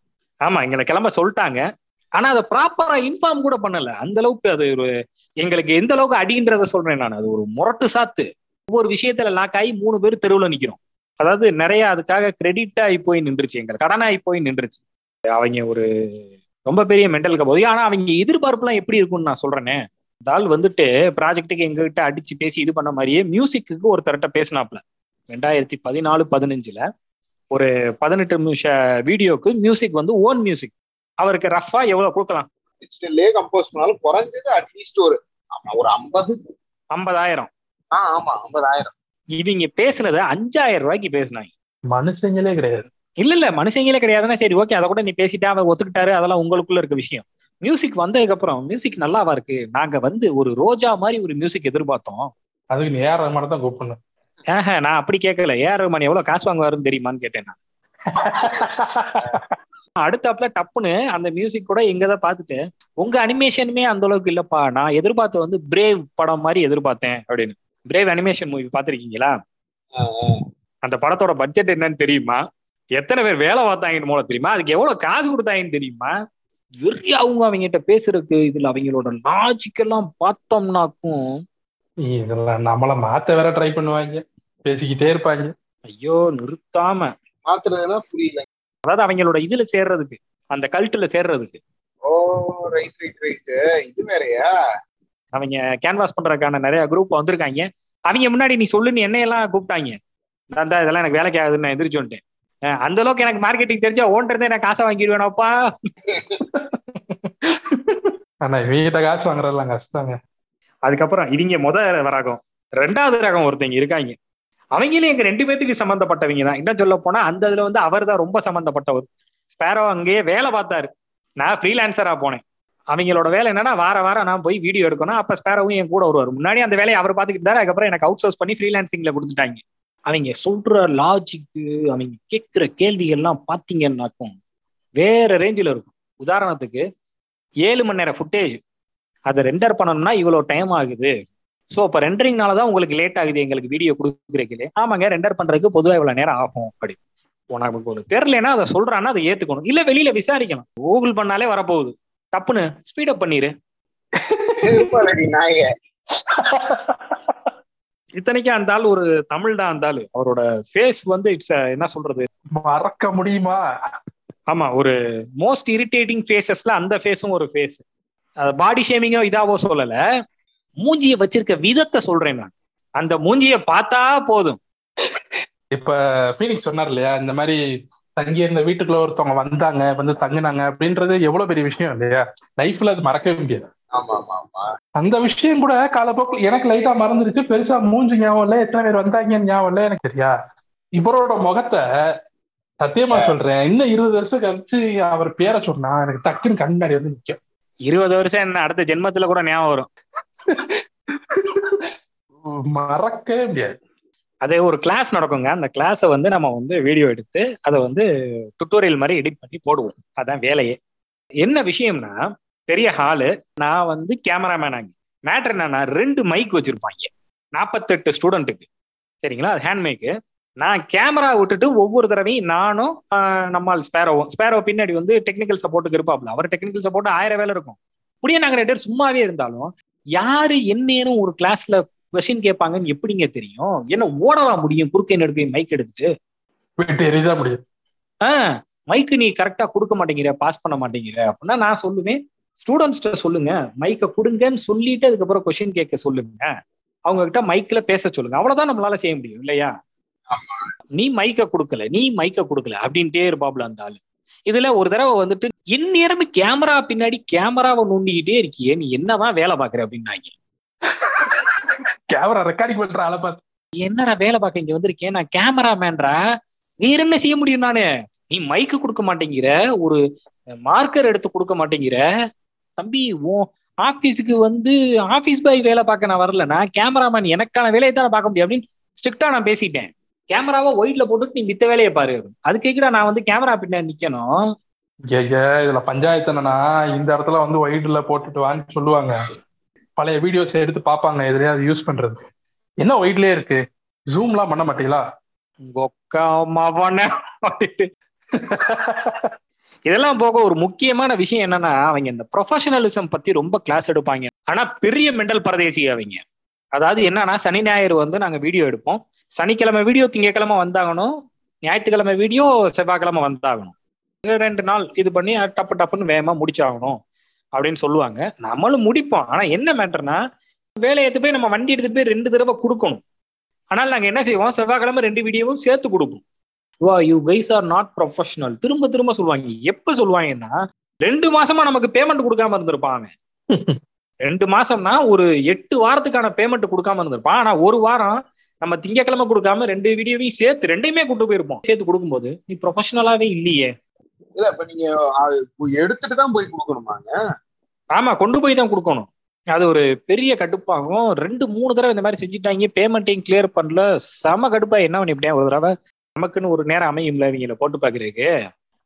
ஆமா எங்களை கிளம்ப சொல்லிட்டாங்க. ஆனா அதை ப்ராப்பரா இன்ஃபார்ம் கூட பண்ணல. அந்த அளவுக்கு அது ஒரு எங்களுக்கு எந்த அளவுக்கு அடின்றத சொல்றேன் நான். அது ஒரு முரட்டு சாத்து. ஒவ்வொரு விஷயத்துல லாக் ஆகி மூணு பேர் தெருவுல நிக்கிறோம். அதாவது நிறைய அதுக்காக கிரெடிட் ஆகி போய் நின்றுச்சு. எங்களுக்கு கடனாகி போய் நின்றுச்சு. அவங்க ஒரு ரொம்ப பெரிய மென்டல் போது ஆனா அவங்க எதிர்பார்ப்புலாம் எப்படி இருக்கும்னு நான் சொல்றேனே. இந்த ஆள் வந்துட்டு ப்ராஜெக்ட்டுக்கு எங்ககிட்ட அடிச்சு பேசி இது பண்ண மாதிரியே மியூசிக்கு ஒருத்தர்கிட்ட பேசினாப்ல ரெண்டாயிரத்தி பதினாலு பதினஞ்சுல ஒரு பதினெட்டு நிமிஷ வீடியோக்கு மியூசிக் வந்து ஓன் மியூசிக் அவருக்கு ரஃபா எவ்வளவு கொடுக்கலாம்? டிஜிட்டல்லே கம்போஸ் பண்ணாலும் குறைஞ்சது அட்லீஸ்ட் ஒரு ஆமா ஒரு ஐம்பது. ஐம்பதாயிரம். ஆ ஆமா ஐம்பதாயிரம். இவங்க பேசுனது அஞ்சாயிரம் ரூபாய்க்கு பேசினாங்க. மனுஷங்களே கிடையாது. இல்ல இல்ல மனுஷங்களே கிடையாதுன்னா சரி ஓகே அதை கூட நீ பேசிட்டா அவன் ஒத்துக்கிட்டாரு அதெல்லாம் உங்களுக்குள்ள இருக்க விஷயம். மியூசிக் வந்ததுக்கு அப்புறம் மியூசிக் நல்லாவா இருக்கு? நாங்க வந்து ஒரு ரோஜா மாதிரி ஒரு மியூசிக் எதிர்பார்த்தோம். அதுக்கு நீ ஏற மாதிரி தான் கூப்பிடணும்? ஏஹ நான் அப்படி கேட்கல. ஏஆர் ரஹ்மான் எவ்வளவு காசு வாங்குவாருன்னு தெரியுமான்னு கேட்டேன் நான். அடுத்தாப்புல டப்புன்னு அந்த மியூசிக் கூட எங்க தான் பார்த்துட்டு உங்க அனிமேஷனுமே அந்த அளவுக்கு இல்லப்பா. நான் எதிர்பார்த்த வந்து பிரேவ் படம் மாதிரி எதிர்பார்த்தேன் அப்படின்னு. பிரேவ் அனிமேஷன் மூவி பார்த்திருக்கீங்களா? அந்த படத்தோட பட்ஜெட் என்னன்னு தெரியுமா? எத்தனை பேர் வேலை பார்த்தாங்கன்னு மூலம் தெரியுமா? அதுக்கு எவ்வளவு காசு கொடுத்தாங்கன்னு தெரியுமா? வெறி அவங்க அவங்ககிட்ட பேசுறதுக்கு இதுல அவங்களோட லாஜிக் எல்லாம் பார்த்தோம்னாக்கும் இதெல்லாம் நம்மள மாத்த வேற ட்ரை பண்ணுவாங்க. பேசிக்கிட்டே இருப்பாங்க. ஐயோ நிறுத்தாம. மாத்துறதுன்னா புரியல. அதாவது அவங்களோட இதுல சேர்றதுக்கு அந்த கல்ட்டுல சேர்றதுக்கு. ஓ ரைட் ரைட் ரைட் இது வேறயா? அவங்க கேன்வாஸ் பண்றதுக்கான நிறைய குரூப் வந்திருக்காங்க. அவங்க முன்னாடி நீ சொல்லு நீ என்னையெல்லாம் கூப்பிட்டாங்க. நான் தான் இதெல்லாம் எனக்கு வேலைக்கு ஆகுதுன்னு நான் எதிர்த்து வந்துட்டேன். அந்த அளவுக்கு எனக்கு மார்க்கெட்டிங் தெரிஞ்சா ஓன்றது நான் காசை வாங்கிடுவேனாப்பா. ஆனா இவங்கிட்ட காசு வாங்குறதெல்லாம் கஷ்டங்க. அதுக்கப்புறம் இவங்க முத ரகம் ரெண்டாவது ரகம் ஒருத்தங்க இருக்காங்க. அவங்களும் எங்க ரெண்டு பேத்துக்கு சம்பந்தப்பட்டவங்க தான். என்ன சொல்ல போனா அந்த இதுல வந்து அவர் தான் ரொம்ப சம்பந்தப்பட்டவர். ஸ்பேரோ அங்கேயே வேலை பார்த்தாரு. நான் ஃப்ரீலான்சரா போனேன். அவங்களோட வேலை என்னன்னா வார வாரம் நான் போய் வீடியோ எடுக்கணும். அப்ப ஸ்பேரோவும் என் கூட வருவார். முன்னாடி அந்த வேலையை அவர் பார்த்துக்கிட்டு இருந்தாரு. அதுக்கப்புறம் எனக்கு அவுட் சோர்ஸ் பண்ணி ஃப்ரீலான்சிங்ல கொடுத்துட்டாங்க. அவங்க சொல்ற லாஜிக்கு அவங்க கேட்கிற கேள்விகள்லாம் பாத்தீங்கன்னாக்கும் வேற ரேஞ்சில் இருக்கும். உதாரணத்துக்கு ஏழு மணி நேரம் ஃபுட்டேஜ் அதை ரெண்டர் பண்ணணும்னா இவ்வளோ டைம் ஆகுது. ஸோ அப்போ ரெண்டரிங்னால தான் உங்களுக்கு லேட் ஆகுது எங்களுக்கு வீடியோ கொடுக்குறீங்களே ஆமாங்க ரெண்டர் பண்றதுக்கு பொதுவாக இவ்வளவு நேரம் ஆகும் அப்படி. உனக்கு ஒரு தெரிலனா அதை சொல்றான்னா அதை ஏத்துக்கணும். இல்ல வெளியில விசாரிக்கணும். கூகுள் பண்ணாலே வரப்போகுது. டப்புன்னு ஸ்பீடப் பண்ணிரு. இத்தனைக்கும் அந்த ஆள் ஒரு தமிழ் தான் அந்த ஆளு. அவரோட ஃபேஸ் வந்து இட்ஸ் என்ன சொல்றது? மறக்க முடியுமா? ஆமா ஒரு மோஸ்ட் இரிட்டேட்டிங் ஃபேஸஸ்ல அந்த ஃபேஸும் ஒரு ஃபேஸ் பாடி ஷேமிங்கோ இதாவோ சொல்லல. மூஞ்சிய வச்சிருக்க விதத்தை சொல்றேன் நான். அந்த மூஞ்சிய பார்த்தா போதும். இப்ப ஃபீனிக்ஸ் சொன்னார் இல்லையா இந்த மாதிரி தங்கி இருந்த வீட்டுக்குள்ள ஒருத்தவங்க வந்தாங்க வந்து தங்குனாங்க அப்படின்றது எவ்வளவு பெரிய விஷயம் இல்லையா? லைஃப்ல அது மறக்கவே முடியாது. ஆமா ஆமா ஆமா அந்த விஷயம் கூட காலப்போக்கில் எனக்கு லைட்டா மறந்துருச்சு பெருசா மூஞ்சி ஞாபகம் இல்ல எத்தனை பேர் வந்தாங்கன்னு ஞாபகம் இல்ல எனக்கு தெரியா. இவரோட முகத்தை சத்தியமா சொல்றேன் இன்னும் இருபது வருஷம் கழிச்சு அவர் பேரை சொன்னா எனக்கு டக்குன்னு கண்ணாடி வந்து நிக்கும். இருபது வருஷம் என்ன அடுத்த ஜென்மத்துல கூட ஞாபகம் வரும். மறக்கவே முடியாது. அது ஒரு கிளாஸ் நடக்குங்க. அந்த கிளாஸை வந்து நம்ம வந்து வீடியோ எடுத்து அதை வந்து டுட்டோரியல் மாதிரி எடிட் பண்ணி போடுவோம். அதான் வேலையே. என்ன விஷயம்னா பெரிய ஹாலு நான் வந்து கேமராமேன் ஆகி மேட்டர் என்னன்னா ரெண்டு மைக் வச்சிருப்பாங்க. நாற்பத்தெட்டு ஸ்டூடெண்ட்டுக்கு சரிங்களா? அது ஹேண்ட் மைக்கு நான் கேமரா விட்டுட்டு ஒவ்வொரு தடவையும் நானும் நம்மால் ஸ்பேரோவும் ஸ்பேரோ பின்னாடி வந்து டெக்னிக்கல் சப்போர்ட்டுக்கு இருப்பாப்ல. அவர் டெக்னிக்கல் சப்போர்ட் ஆயிரம் வேலை இருக்கும். முடிய நாங்க ரெண்டு பேர் சும்மாவே இருந்தாலும் யாரு என்னன்னு ஒரு கிளாஸ்ல கொஸ்டின் கேட்பாங்கன்னு எப்படிங்க தெரியும்? என்ன ஓடவா முடியும்? குறுக்கை நடுக்கை மைக் எடுத்துட்டு? வீட்டு எரிதான் முடியும். ஆஹ் மைக்கு நீ கரெக்டா கொடுக்க மாட்டேங்கிற பாஸ் பண்ண மாட்டேங்கிற அப்படின்னா நான் சொல்லுவேன். ஸ்டூடெண்ட்ஸ்கிட்ட சொல்லுங்க. மைக்கை கொடுங்கன்னு சொல்லிட்டு அதுக்கப்புறம் கொஸ்டின் கேட்க சொல்லுங்க. அவங்க கிட்ட மைக்ல பேச சொல்லுங்க. அவ்வளவுதான் நம்மளால செய்ய முடியும் இல்லையா? நீ மைக்க கொடுக்கல நீ மைக்க கொடுக்கல அப்படின்ட்டே இருப்பாப்ல அந்த ஆளு. இதுல ஒரு தடவை வந்துட்டு இந்நேரமே கேமரா பின்னாடி கேமராவை நோண்டிக்கிட்டே இருக்கியே நீ என்னதான் வேலை பாக்குற அப்படின்னாங்க. கேமரா ரெக்கார்டிங் பண்ற ஆளை பார்த்து. என்னடா வேலை பார்க்க இங்க வந்திருக்கேன் நான் கேமராமேன்றா வேற என்ன செய்ய முடியும் நானு? நீ மைக்கு கொடுக்க மாட்டேங்கிற. ஒரு மார்க்கர் எடுத்து கொடுக்க மாட்டேங்கிற. தம்பி உன் ஆபீஸுக்கு வந்து ஆபீஸ் பாய் வேலை பார்க்க நான் வரல. நான் கேமராமேன். எனக்கான வேலையை தான் பார்க்க முடியும்? அப்படின்னு ஸ்ட்ரிக்டா நான் பேசிட்டேன். கேமராவை ஒயிட்ல போட்டுட்டு நீ மித்த வேலையை பாரு. அது கேக்குடா நான் வந்து கேமரா பின்னாடி நிக்கணும்? இதுல பஞ்சாயத்து என்னன்னா இந்த இடத்துல வந்து ஒயிட்ல போட்டுட்டு வான்னு சொல்லுவாங்க. பழைய வீடியோஸ் எடுத்து பார்ப்பாங்க எதுலயாவது யூஸ் பண்றது. என்ன ஒயிட்லயே இருக்கு? ஜூம்லாம் பண்ண மாட்டீங்களா. இதெல்லாம் போக ஒரு முக்கியமான விஷயம் என்னன்னா அவங்க இந்த ப்ரொஃபஷனலிசம் பத்தி ரொம்ப கிளாஸ் எடுப்பாங்க. ஆனா பெரிய மெண்டல் பரதேசி அவங்க அதாவது என்னன்னா சனி ஞாயிறு வந்து நாங்க வீடியோ எடுப்போம். சனிக்கிழமை வீடியோ திங்கக்கிழமை வந்தாகணும். ஞாயிற்றுக்கிழமை வீடியோ செவ்வாய்க்கிழமை வந்தாகணும். ரெண்டு நாள் இது பண்ணி டப்பு டப்புன்னு வேகமா முடிச்சாகணும் அப்படின்னு சொல்லுவாங்க. நம்மளும் முடிப்போம். ஆனா என்ன மேட்டர்னா வேலையை எடுத்து போய் நம்ம வண்டி எடுத்துட்டு போய் ரெண்டு தடவை கொடுக்கணும். ஆனால் நாங்க என்ன செய்வோம்? செவ்வாய்க்கிழமை ரெண்டு வீடியோவும் சேர்த்து கொடுப்போம். வா you guys are not professional திரும்ப திரும்ப சொல்லுவாங்க. எப்ப சொல்லுவாங்கன்னா ரெண்டு மாசமா நமக்கு பேமெண்ட் கொடுக்காம இருந்திருப்பான் அவன் ரெண்டு மாசம்னா ஒரு எட்டு வாரத்துக்கான பேமெண்ட் கொடுக்காம இருந்திருப்பான் ஆனா ஒரு வாரம் நம்ம திங்கக்கிழமை கொடுக்காம ரெண்டு வீடியோவையும் சேர்த்து ரெண்டையுமே கூட்டு போயிருப்போம். சேர்த்து கொடுக்கும்போது நீ ப்ரொஃபஷனலாவே இல்லையே. இல்ல இப்ப நீங்க எடுத்துட்டு தான் போய் கொடுக்கணுமாங்க? ஆமா கொண்டு போய் தான் கொடுக்கணும். அது ஒரு பெரிய கடுப்பாகும். ரெண்டு மூணு தடவை இந்த மாதிரி செஞ்சுட்டாங்க. பேமெண்ட்டையும் கிளியர் பண்ணல. செம கடுப்பா என்ன பண்ணிவிட்டேன் ஒரு தடவை நமக்குன்னு ஒரு நேரம் அமையும்ல இவங்கள போட்டு பாக்குறதுக்கு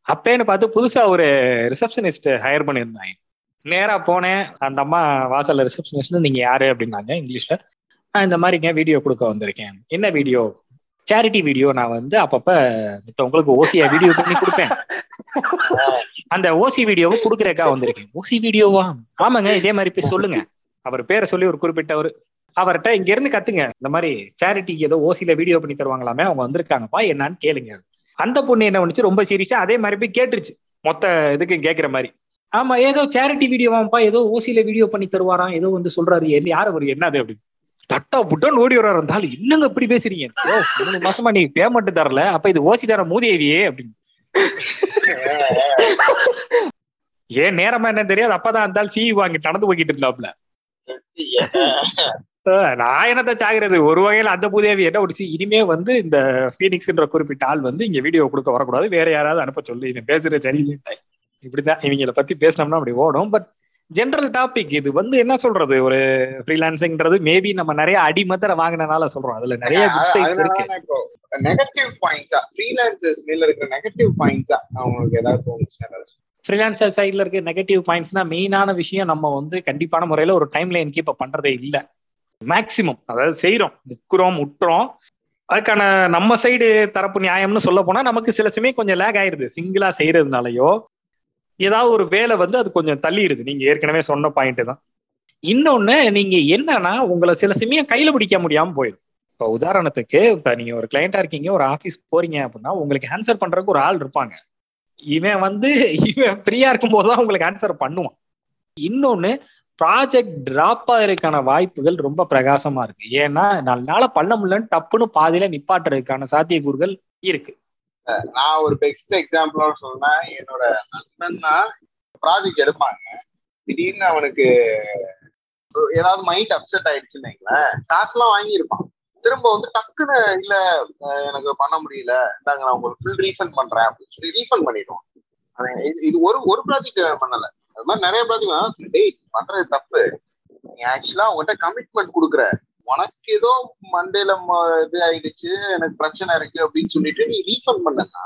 அப்பேன்னு பார்த்து புதுசா ஒரு ரிசப்ஷனிஸ்ட் ஹையர் பண்ணியிருந்தாங்க. நேரா போனேன். அந்த அம்மா வாசல்ல ரிசப்ஷனிஸ்ட் நீங்க யாரு? அப்படின்னாங்க இங்கிலீஷ்ல. நான் இந்த மாதிரிங்க வீடியோ கொடுக்க வந்திருக்கேன். என்ன வீடியோ? சேரிட்டி வீடியோ நான் வந்து அப்பப்ப உங்களுக்கு ஓசியா வீடியோ பண்ணி கொடுப்பேன். அந்த ஓசி வீடியோவை கொடுக்குறக்கா வந்திருக்கேன். ஓசி வீடியோவா ஆமாங்க இதே மாதிரி போய் சொல்லுங்க. அவர் பேரை சொல்லி ஒரு குறிப்பிட்டவர். அவர்கிட்ட இங்க இருந்து கத்துங்க. இந்த மாதிரி சேரிட்டிக்கு ஏதோ ஓசியில வீடியோ பண்ணி தருவாங்களாமே அவங்க வந்திருக்காங்கப்பா என்னன்னு கேளுங்க. அந்த பொண்ணு என்ன பண்ணுச்சு? ரொம்ப சீரியஸா அதே மாதிரி போய் கேட்டுருச்சு. மொத்த இதுக்கு கேட்கிற மாதிரி. ஆமா ஏதோ சேரிட்டி வீடியோவாப்பா ஏதோ ஓசியில வீடியோ பண்ணி தருவாராம் ஏதோ வந்து சொல்றாரு. என்ன யார் அவர்? என்னது அப்படின்னு தட்டா புட்டன் ஓடி வர்றாரு. இருந்தாலும் என்னங்க இப்படி பேசுறீங்க? ஓ மூணு மாசமா நீ பேமெண்ட் தரல. அப்ப இது ஓசி தர மூதேவியே அப்படின்னு. ஏன் நேரமா என்ன தெரியாது. அப்பதான் அந்த சிஇ வாங்கி நடந்து போய்கிட்டு இருந்தாப்ல. நான் என்னத்த சாகிறது? ஒரு வகையில அந்த புதேவி என்ன ஒரு இனிமே வந்து இந்த பீனிக்ஸ்ன்ற குறிப்பிட்ட ஆள் வந்து இங்க வீடியோ கொடுக்க வரக்கூடாது. வேற யாராவது அனுப்ப சொல்லு. பேசுற சரியில்லை இப்படிதான் இவங்கள பத்தி பேசினோம்னா அப்படி ஓடும். பட் ஜென்ரல் டாபிக் இது வந்து என்ன சொல்றது? ஒரு ஃப்ரீலான்சிங்ன்றது மேபி நம்ம நிறைய அடிமத்தர வாங்கினனால சொல்றோம். அதுல நிறைய குட் சைட்ஸ் இருக்கு. நெகட்டிவ் பாயிண்ட்ஸா ஃப்ரீலான்சர்ஸ் மேல இருக்கிற நெகட்டிவ் பாயிண்ட்ஸா அவங்களுக்கு ஏதாவது தோணுச்சுன்னா ஃப்ரீலான்சர் சைட்ல இருக்க நெகட்டிவ் பாயிண்ட்ஸ்னா மெயினான விஷயம் நம்ம வந்து கண்டிப்பான முறையில ஒரு டைம் லைன் கீப் பண்றதே இல்லை. மேக்சிமம் அதாவது செய்யறோம் முக்குறோம் முட்டுறோம். அதுக்கான நம்ம சைடு தரப்பு நியாயம்னு சொல்ல போனா நமக்கு சில சமயம் கொஞ்சம் லேக் ஆயிருது. சிங்கிளா செய்யறதுனாலயோ ஏதாவது ஒரு வேலை வந்து அது கொஞ்சம் தள்ளிடுது நீங்க ஏற்கனவே சொன்ன பாயிண்ட் தான். இன்னொன்னு நீங்க என்னன்னா உங்களை சில சமயம் கையில பிடிக்க முடியாம போயிடும். இப்போ உதாரணத்துக்கு இப்ப நீங்க ஒரு கிளைண்டா இருக்கீங்க ஒரு ஆபீஸ் போறீங்க அப்படின்னா உங்களுக்கு ஆன்சர் பண்றதுக்கு ஒரு ஆள் இருப்பாங்க. இவன் வந்து இவன் ஃப்ரீயா இருக்கும் போதுதான் உங்களுக்கு ஆன்சர் பண்ணுவான். இன்னொன்னு ப்ராஜெக்ட் டிராப் ஆகிறதுக்கான வாய்ப்புகள் ரொம்ப பிரகாசமா இருக்கு. ஏன்னா நல்லால பண்ண முடியலன்னு டப்புன்னு பாதியில நிப்பாட்டுறதுக்கான சாத்தியக்கூறுகள் இருக்கு. நான் ஒரு பெஸ்ட் எக்ஸாம்பிளோட சொன்னேன் என்னோட நண்பன் தான் ப்ராஜெக்ட் எடுப்பாங்க. திடீர்னு அவனுக்கு ஏதாவது மைண்ட் அப்செட் ஆயிடுச்சுன்னு வைங்களேன். காசுலாம் வாங்கியிருப்பான். திரும்ப வந்து டக்குன்னு இல்ல எனக்கு பண்ண முடியல. இந்தாங்க நான் உங்களுக்கு ஃபுல் ரீஃபண்ட் பண்றேன். அப்படின்னு சொல்லி ரீஃபண்ட் பண்ணிடுவான். இது ஒரு ஒரு ப்ராஜெக்ட் பண்ணல. அது மாதிரி நிறைய ப்ராஜெக்ட் டேய் பண்றது தப்பு. நீ ஆக்சுவலா உங்ககிட்ட கமிட்மெண்ட் கொடுக்குற. உனக்கு ஏதோ மண்டேல இது ஆயிடுச்சு எனக்கு பிரச்சனை இருக்கு அப்படின்னு சொல்லிட்டு நீ ரீஃபண்ட் பண்ணனா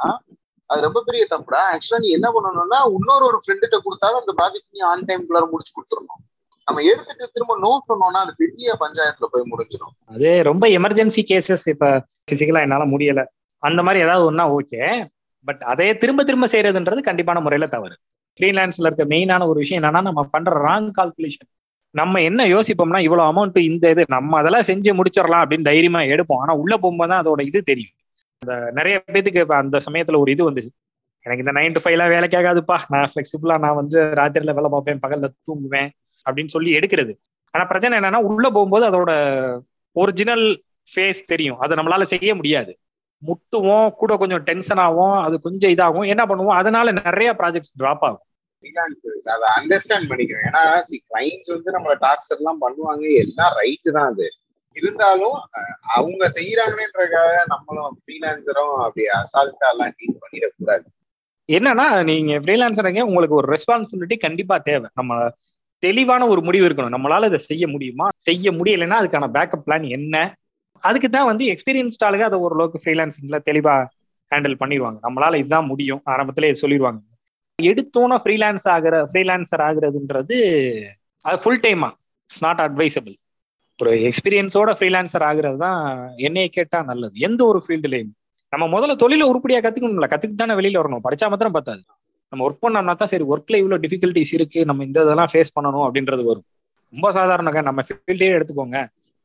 அது ரொம்ப பெரிய தப்புடா. ஆக்சுவலா நீ என்ன பண்ணணும்னா இன்னொரு ஒரு ஃப்ரெண்டுகிட்ட கொடுத்தாலும் அந்த ப்ராஜெக்ட் நீ ஆன் டைம்குள்ளார முடிச்சு கொடுத்துடணும். நம்ம எடுத்துட்டு திரும்ப நோ சொன்னோம்னா அது பெரிய பஞ்சாயத்துல போய் முடிஞ்சிடும். அது ரொம்ப எமர்ஜென்சி கேசஸ் இப்ப பிசிக்கலா என்னால முடியல. அந்த மாதிரி ஏதாவது ஒன்னா ஓகே பட் அதையே திரும்ப திரும்ப செய்யறதுன்றது கண்டிப்பான முறையில தவறு. ஃப்ரீலான்ஸ்ல இருக்க மெயினான ஒரு விஷயம் என்னன்னா நம்ம பண்ற ராங் கால்குலேஷன் நம்ம என்ன யோசிப்போம்னா இவ்வளவு அமௌண்ட் இந்த இது நம்ம அதெல்லாம் செஞ்சு முடிச்சிடலாம் அப்படின்னு தைரியமா எடுப்போம். ஆனா உள்ள போகும்போது தான் அதோட இது தெரியும். அந்த நிறைய பேத்துக்கு அந்த சமயத்துல ஒரு இது வந்துச்சு. எனக்கு இந்த நைன் டு ஃபைவ்லாம் வேலைக்காகாதுப்பா நான் ஃபிளெக்சிபிளா நான் வந்து ராத்திரில வேலை பார்ப்பேன் பகல்ல தூங்குவேன் அப்படின்னு சொல்லி எடுக்கிறது. ஆனா பிரச்சனை என்னன்னா உள்ள போகும்போது அதோட ஒரிஜினல் ஃபேஸ் தெரியும். அதை நம்மளால செய்ய முடியாது. முட்டுவோம் கூட கொஞ்சம் டென்ஷன் ஆகும் அது கொஞ்சம் இதாகும். என்ன பண்ணுவோம்? அதனால நிறைய ப்ராஜெக்ட்ஸ் டிராப் ஆகும். ஃப்ரீலான்சர்ஸ் அதை அண்டர்ஸ்டாண்ட் பண்ணிக்கிறேன் ஏன்னா சி கிளைண்ட்ஸ் வந்து நம்மள டார்ச்சர் எல்லாம் பண்ணுவாங்க. எல்லாம் ரைட்டு தான் அது. இருந்தாலும் அவங்க செய்யறாங்கன்றக்காக நம்மளும் ஃப்ரீலான்சரும் அப்படி அசால்ட்டா எல்லாம் டீல் பண்ணிடக்கூடாது. என்னன்னா நீங்க ஃப்ரீலான்சருங்க உங்களுக்கு ஒரு ரெஸ்பான்சிபிலிட்டி கண்டிப்பா தேவை. நம்ம தெளிவான ஒரு முடிவு இருக்கணும். நம்மளால இதை செய்ய முடியுமா? செய்ய முடியலைன்னா அதுக்கான பேக்கப் பிளான் என்ன? அதுக்கு தான் வந்து எக்ஸ்பீரியன்ஸ்டாலுக்கு அதை ஓரளவுக்கு ஃப்ரீலான்சிங்ல தெளிவா ஹேண்டில் பண்ணிடுவாங்க. நம்மளால இதுதான் முடியும். ஆரம்பத்திலே சொல்லிடுவாங்க. எடுத்தோன்னா ஃப்ரீலான்ஸ் ஆகிற ஃப்ரீலான்சர் ஆகுறதுன்றது அது ஃபுல் டைமா இட்ஸ் நாட் அட்வைசபிள் ஒரு எக்ஸ்பீரியன்ஸோட ஃப்ரீலான்சர் ஆகுறது தான் என்னைய கேட்டா நல்லது. எந்த ஒரு ஃபீல்டுலையும் நம்ம முதல்ல தொழில உருப்படியா கத்துக்கணும்ல. கத்துக்கிட்டு தானே வெளியில வரணும். படிச்சா மாத்திரம் பத்தாது. நம்ம ஒர்க் பண்ணோம்னா தான் சரி ஒர்க்ல இவ்வளவு டிஃபிகல்ட்டிஸ் இருக்கு நம்ம இந்த இதெல்லாம் ஃபேஸ் பண்ணணும் அப்படின்றது வரும். ரொம்ப சாதாரணங்க நம்ம ஃபீல்டே எடுத்துக்கோங்க.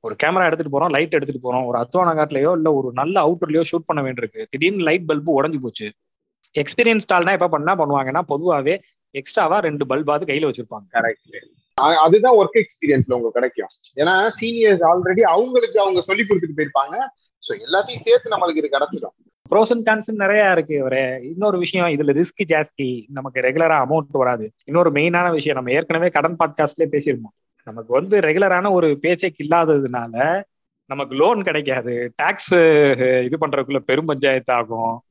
ஒரு கேமரா எடுத்துட்டு போறோம் லைட் எடுத்துட்டு போறோம். ஒரு அத்வானா காட்டுலயோ இல்ல ஒரு நல்ல அவுட்டர்லயோ ஷூட் பண்ண வேண்டியிருக்கு. திடீர்னு லைட் பல்பு உடஞ்சு போச்சு. எக்ஸ்பீரியன்ஸ் டால்னா எப்ப பண்ணா பண்ணுவாங்கன்னா பொதுவாவே எக்ஸ்ட்ராவா ரெண்டு பல்பாவது கையில வச்சிருப்பாங்க. கரெக்ட் அதுதான் ஒர்க் எக்ஸ்பீரியன்ஸ்ல உங்களுக்கு கிடைக்கும். ஏன்னா சீனியர்ஸ் ஆல்ரெடி அவங்களுக்கு அவங்க சொல்லி கொடுத்துட்டு போயிருப்பாங்க. சோ எல்லாத்தையும் சேர்த்து நம்மளுக்கு இது கிடைச்சிடும். ப்ரோஸ் அண்ட் கான்ஸ் நிறைய இருக்கு ஒரு இன்னொரு விஷயம் இதுல ரிஸ்க் ஜாஸ்தி. நமக்கு ரெகுலரா அமௌண்ட் வராது. இன்னொரு மெயினான விஷயம் நம்ம ஏற்கனவே கடன் பாட்காஸ்ட்லயே பேசியிருப்போம் நமக்கு வந்து ரெகுலரான ஒரு பேச்சைக்கு இல்லாததுனால நமக்கு லோன் கிடைக்காது. டாக்ஸ் இது பண்றதுக்குள்ள பெரும் பஞ்சாயத்து ஆகும்.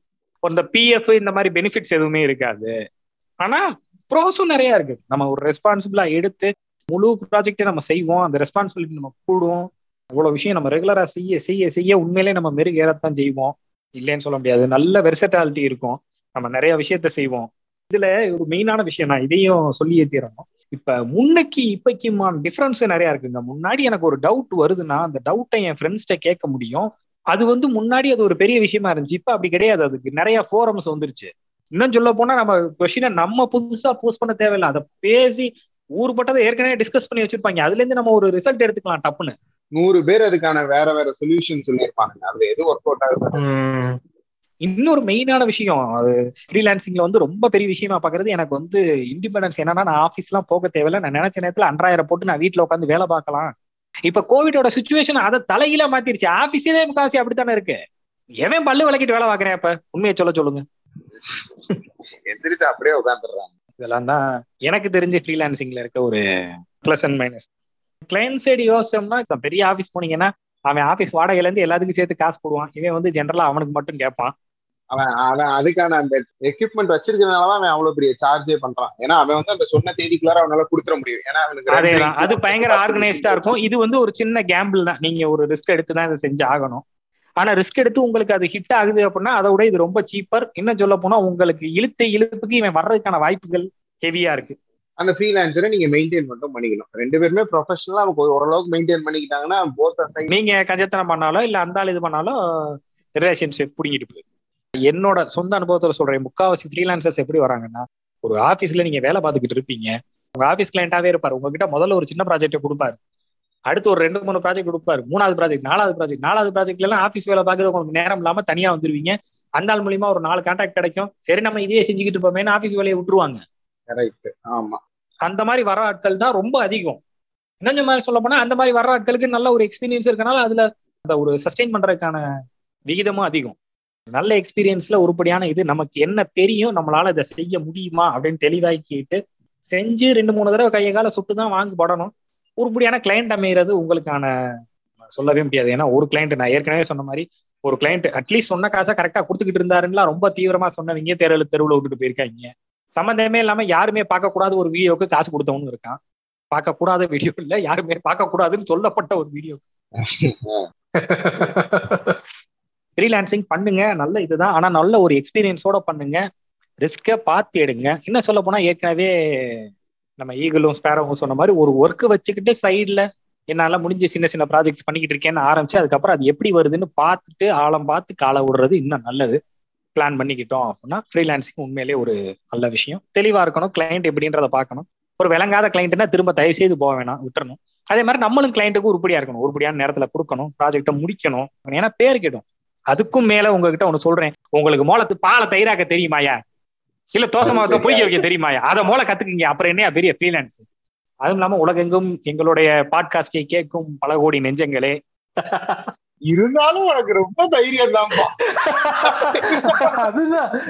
இந்த பிஎஃப் இந்த மாதிரி பெனிஃபிட்ஸ் எதுவுமே இருக்காது. ஆனா ப்ரோஸும் நிறைய இருக்கு. நம்ம ஒரு ரெஸ்பான்சிபிளா எடுத்து முழு ப்ராஜெக்டை நம்ம செய்வோம். அந்த ரெஸ்பான்சிபிலிட்டி நம்ம கூடுவோம் இவ்வளவு விஷயம் நம்ம ரெகுலரா செய்ய செய்ய செய்ய உண்மையிலே நம்ம மெருகு ஏறத்தான் செய்வோம். இல்லைன்னு சொல்ல முடியாது. நல்ல வெர்சட்டாலிட்டி இருக்கும். நம்ம நிறைய விஷயத்த செய்வோம். இதுல ஒரு மெயினான விஷயம் நான் இதையும் சொல்லியே தீரணும். இப்ப முன்னைக்கு இப்பைக்குமான டிஃபரன்ஸ் நிறைய இருக்குங்க. முன்னாடி எனக்கு ஒரு டவுட் வருதுன்னா அந்த டவுட்டை என் ஃப்ரெண்ட்ஸ்கிட்ட கேட்க முடியும். அது வந்து முன்னாடி அது ஒரு பெரிய விஷயமா இருந்துச்சு. இப்ப அப்படி கிடையாது. அதுக்கு நிறைய ஃபோரம்ஸ் வந்துருச்சு. இன்னும் சொல்ல போனா நம்ம கொஸ்டினை நம்ம புதுசா போஸ்ட் பண்ண தேவையில்லை. அதை பேசி ஊர்பட்டதை ஏற்கனவே டிஸ்கஸ் பண்ணி வச்சிருப்பாங்க. அதுல இருந்து நம்ம ஒரு ரிசல்ட் எடுத்துக்கலாம் டப்புன்னு. நூறு பேர் அதுக்கான வேற வேற சொல்யூஷன் சொல்லியிருப்பாங்க அதுல எது ஒர்க் அவுட் ஆகுது இன்னொரு மெயினான விஷயம் அது ஃப்ரீலான்சிங்ல வந்து ரொம்ப பெரிய விஷயமா பாக்குறது எனக்கு வந்து இண்டிபெண்டன்ஸ் என்னன்னா நான் ஆஃபீஸ் எல்லாம் போக தேவையில்ல. நான் நினைச்ச நேரத்துல அன்றாயிரம் போட்டு நான் வீட்டுல உட்காந்து வேலை பார்க்கலாம். இப்ப கோவிடோட சுச்சுவேஷன் அதை தலையில மாத்திருச்சு. ஆபீஸே முக்காசி அப்படித்தானே இருக்கு? எவன் பல்லு விளக்கிட்டு வேலை பார்க்கறேன் அப்ப உண்மையை சொல்ல சொல்லுங்க. எந்திரிச்சு அப்படியே உட்காந்துடுறாங்க இதெல்லாம் தான் எனக்கு தெரிஞ்ச ஃப்ரீலான்சிங்ல இருக்க ஒரு plus and minus client side யோசிச்சோம்னா பெரிய ஆபீஸ் போனீங்கன்னா அவன் ஆபீஸ் வாடகையில இருந்து எல்லாத்துக்கும் சேர்த்து காசு போடுவான். இவன் வந்து ஜென்ரலா அவனுக்கு மட்டும் கேட்பான். அவன் அவன் அதுக்கான அந்த எக்யூப்மெண்ட் வச்சிருக்கிறதுனாலதான் அவன் அவ்வளவு பெரிய சார்ஜே பண்றான். ஏன்னா அவன் வந்து அந்த சொன்ன தேதிக்குள்ளார அவனால கொடுத்துட முடியும். ஏன்னா அவனுக்கு அது பயங்கர ஆர்கனைஸ்டா இருக்கும். இது வந்து ஒரு சின்ன கேம்பிள் தான். நீங்க ஒரு ரிஸ்க் எடுத்து தான் இதை செஞ்சு ஆகணும். ஆனா ரிஸ்க் எடுத்து உங்களுக்கு அது ஹிட் ஆகுது அப்படின்னா அதை விட இது ரொம்ப சீப்பர் இன்னும் சொல்ல போனா உங்களுக்கு இழுத்த இழுப்புக்கு இவன் வர்றதுக்கான வாய்ப்புகள் ஹெவியா இருக்கு. அந்த ஃப்ரீலான்சரை நீங்க மெயின்டைன் மட்டும் பண்ணிக்கணும். ரெண்டு பேருமே ப்ரொஃபஷனலா ஓரளவுக்கு மெயின்டைன் பண்ணிக்கிட்டாங்கன்னா சைட் நீங்க கஜத்தனம் பண்ணாலோ இல்ல அந்த ஆள் இது பண்ணாலும் ரிலேஷன்ஷிப் புடிங்கிட்டு போயிடும். என்னோட சொந்த அனுபவத்துல சொல்றேன். முக்காவாசி ஃப்ரீலான்சர்ஸ் எப்படி வராங்கன்னா ஒரு ஆபீஸ்ல நீங்க வேலை பார்த்துக்கிட்டு இருப்பீங்க. உங்க ஆபீஸ் கிளைண்டாவே இருப்பாரு. உங்ககிட்ட முதல்ல ஒரு சின்ன ப்ராஜெக்ட் கொடுப்பாரு. அடுத்து ஒரு ரெண்டு மூணு ப்ராஜெக்ட் கொடுப்பாரு. மூணாவது ப்ராஜெக்ட் நாலாவது ப்ராஜெக்ட் நாலாவது ப்ராஜெக்ட்ல எல்லாம் ஆபீஸ் வேலை பார்க்கறது உங்களுக்கு நேரம் இல்லாம தனியா வந்துருவீங்க. அந்த ஆள் மூலியமா ஒரு நாலு கான்டாக்ட் கிடைக்கும். சரி நம்ம இதே செஞ்சுக்கிட்டு இருப்போமேனு ஆபீஸ் வேலையை விட்டுருவாங்க. கரெக்ட் ஆமா. அந்த மாதிரி வர ஆட்கள் தான் ரொம்ப அதிகம். இன்னும் மாதிரி சொல்ல போனா அந்த மாதிரி வர ஆட்களுக்கு நல்ல ஒரு எக்ஸ்பீரியன்ஸ் இருக்கனால அதுல அந்த ஒரு சஸ்டெயின் பண்றதுக்கான விகிதமும் அதிகம். நல்ல எக்ஸ்பீரியன்ஸ்ல உருப்படியான இது நமக்கு என்ன தெரியும் நம்மளால இதை செய்ய முடியுமா அப்படின்னு தெளிவாக்கிட்டு செஞ்சு ரெண்டு மூணு தடவை கையை கால சுட்டு தான் வாங்கி படணும். உருப்படியான கிளைண்ட் அமைகிறது உங்களுக்கான சொல்லவே முடியாது. ஏன்னா ஒரு கிளைண்ட் நான் ஏற்கனவே சொன்ன மாதிரி ஒரு கிளைண்ட் அட்லீஸ்ட் சொன்ன காசை கரெக்டா கொடுத்துக்கிட்டு இருந்தாருன்னா ரொம்ப தீவிரமா சொன்னவங்க தெருவில் தெருவில் விட்டுட்டு போயிருக்காங்க. சம்மந்தமே இல்லாம யாருமே பார்க்கக்கூடாத ஒரு வீடியோக்கு காசு கொடுத்தவனு இருக்கான். பார்க்கக்கூடாத வீடியோ இல்ல யாருமே பார்க்கக்கூடாதுன்னு சொல்லப்பட்ட ஒரு வீடியோ ஃப்ரீலான்சிங் பண்ணுங்க நல்ல இதுதான். ஆனா நல்ல ஒரு எக்ஸ்பீரியன்ஸோட பண்ணுங்க. ரிஸ்க்கை பார்த்து எடுங்க. என்ன சொல்ல போனா ஏற்கனவே நம்ம ஈகிளும் ஸ்பேரவும் சொன்ன மாதிரி ஒரு ஒர்க் வச்சுக்கிட்டு சைட்ல என்னால முடிஞ்ச சின்ன சின்ன ப்ராஜெக்ட்ஸ் பண்ணிக்கிட்டு இருக்கேன்னு ஆரம்பிச்சு அதுக்கப்புறம் அது எப்படி வருதுன்னு பார்த்துட்டு ஆழம் பார்த்து காலை விடுறது இன்னும் நல்லது. பிளான் பண்ணிக்கிட்டோம் அப்படின்னா ஃப்ரீலான்சிங் உண்மையிலேயே ஒரு நல்ல விஷயம். தெளிவா இருக்கணும். கிளைண்ட் எப்படின்றத பார்க்கணும். ஒரு விளங்காத கிளைண்ட்னா திரும்ப தயவு செய்து போக வேணாம் விட்டுறணும். அதே மாதிரி நம்மளும் கிளைண்ட்டுக்கு உருப்படியா இருக்கணும். உருப்படியான நேரத்துல கொடுக்கணும் ப்ராஜெக்டை முடிக்கணும். ஏன்னா பேர் கிடும். அதுக்கும் மேல உங்ககிட்ட ஒண்ணு சொல்றேன். உங்களுக்கு மோளத்து பாலை தயிராக்க தெரியுமாயா இல்ல தோசை மாவட்ட பொய்ய வைக்க தெரியுமாயா அதை மூளை கத்துக்குங்க. அப்புறம் என்ன பெரிய ஃப்ரீலான்ஸ் அதுவும் இல்லாம உலகெங்கும் எங்களுடைய பாட்காஸ்டை கேட்கும் பல கோடி நெஞ்சங்களே. இருந்தாலும் உனக்கு ரொம்ப தைரியம் தான்ப்பா. அதுதான்.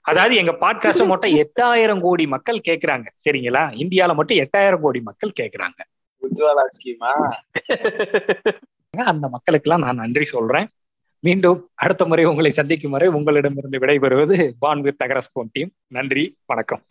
அதாவது எங்க பாட்காஸ்ட் மட்டும் எட்டாயிரம் கோடி மக்கள் கேக்குறாங்க. சரிங்களா? இந்தியால மட்டும் எட்டாயிரம் கோடி மக்கள் கேக்குறாங்க. உஜ்வாலா ஸ்கீமா? அந்த மக்களுக்கெல்லாம் நான் நன்றி சொல்றேன். மீண்டும் அடுத்த முறை உங்களை சந்திக்கும் வரை உங்களிடமிருந்து விடைபெறுவது பான் தகரஸ்போன் டீம். நன்றி வணக்கம்.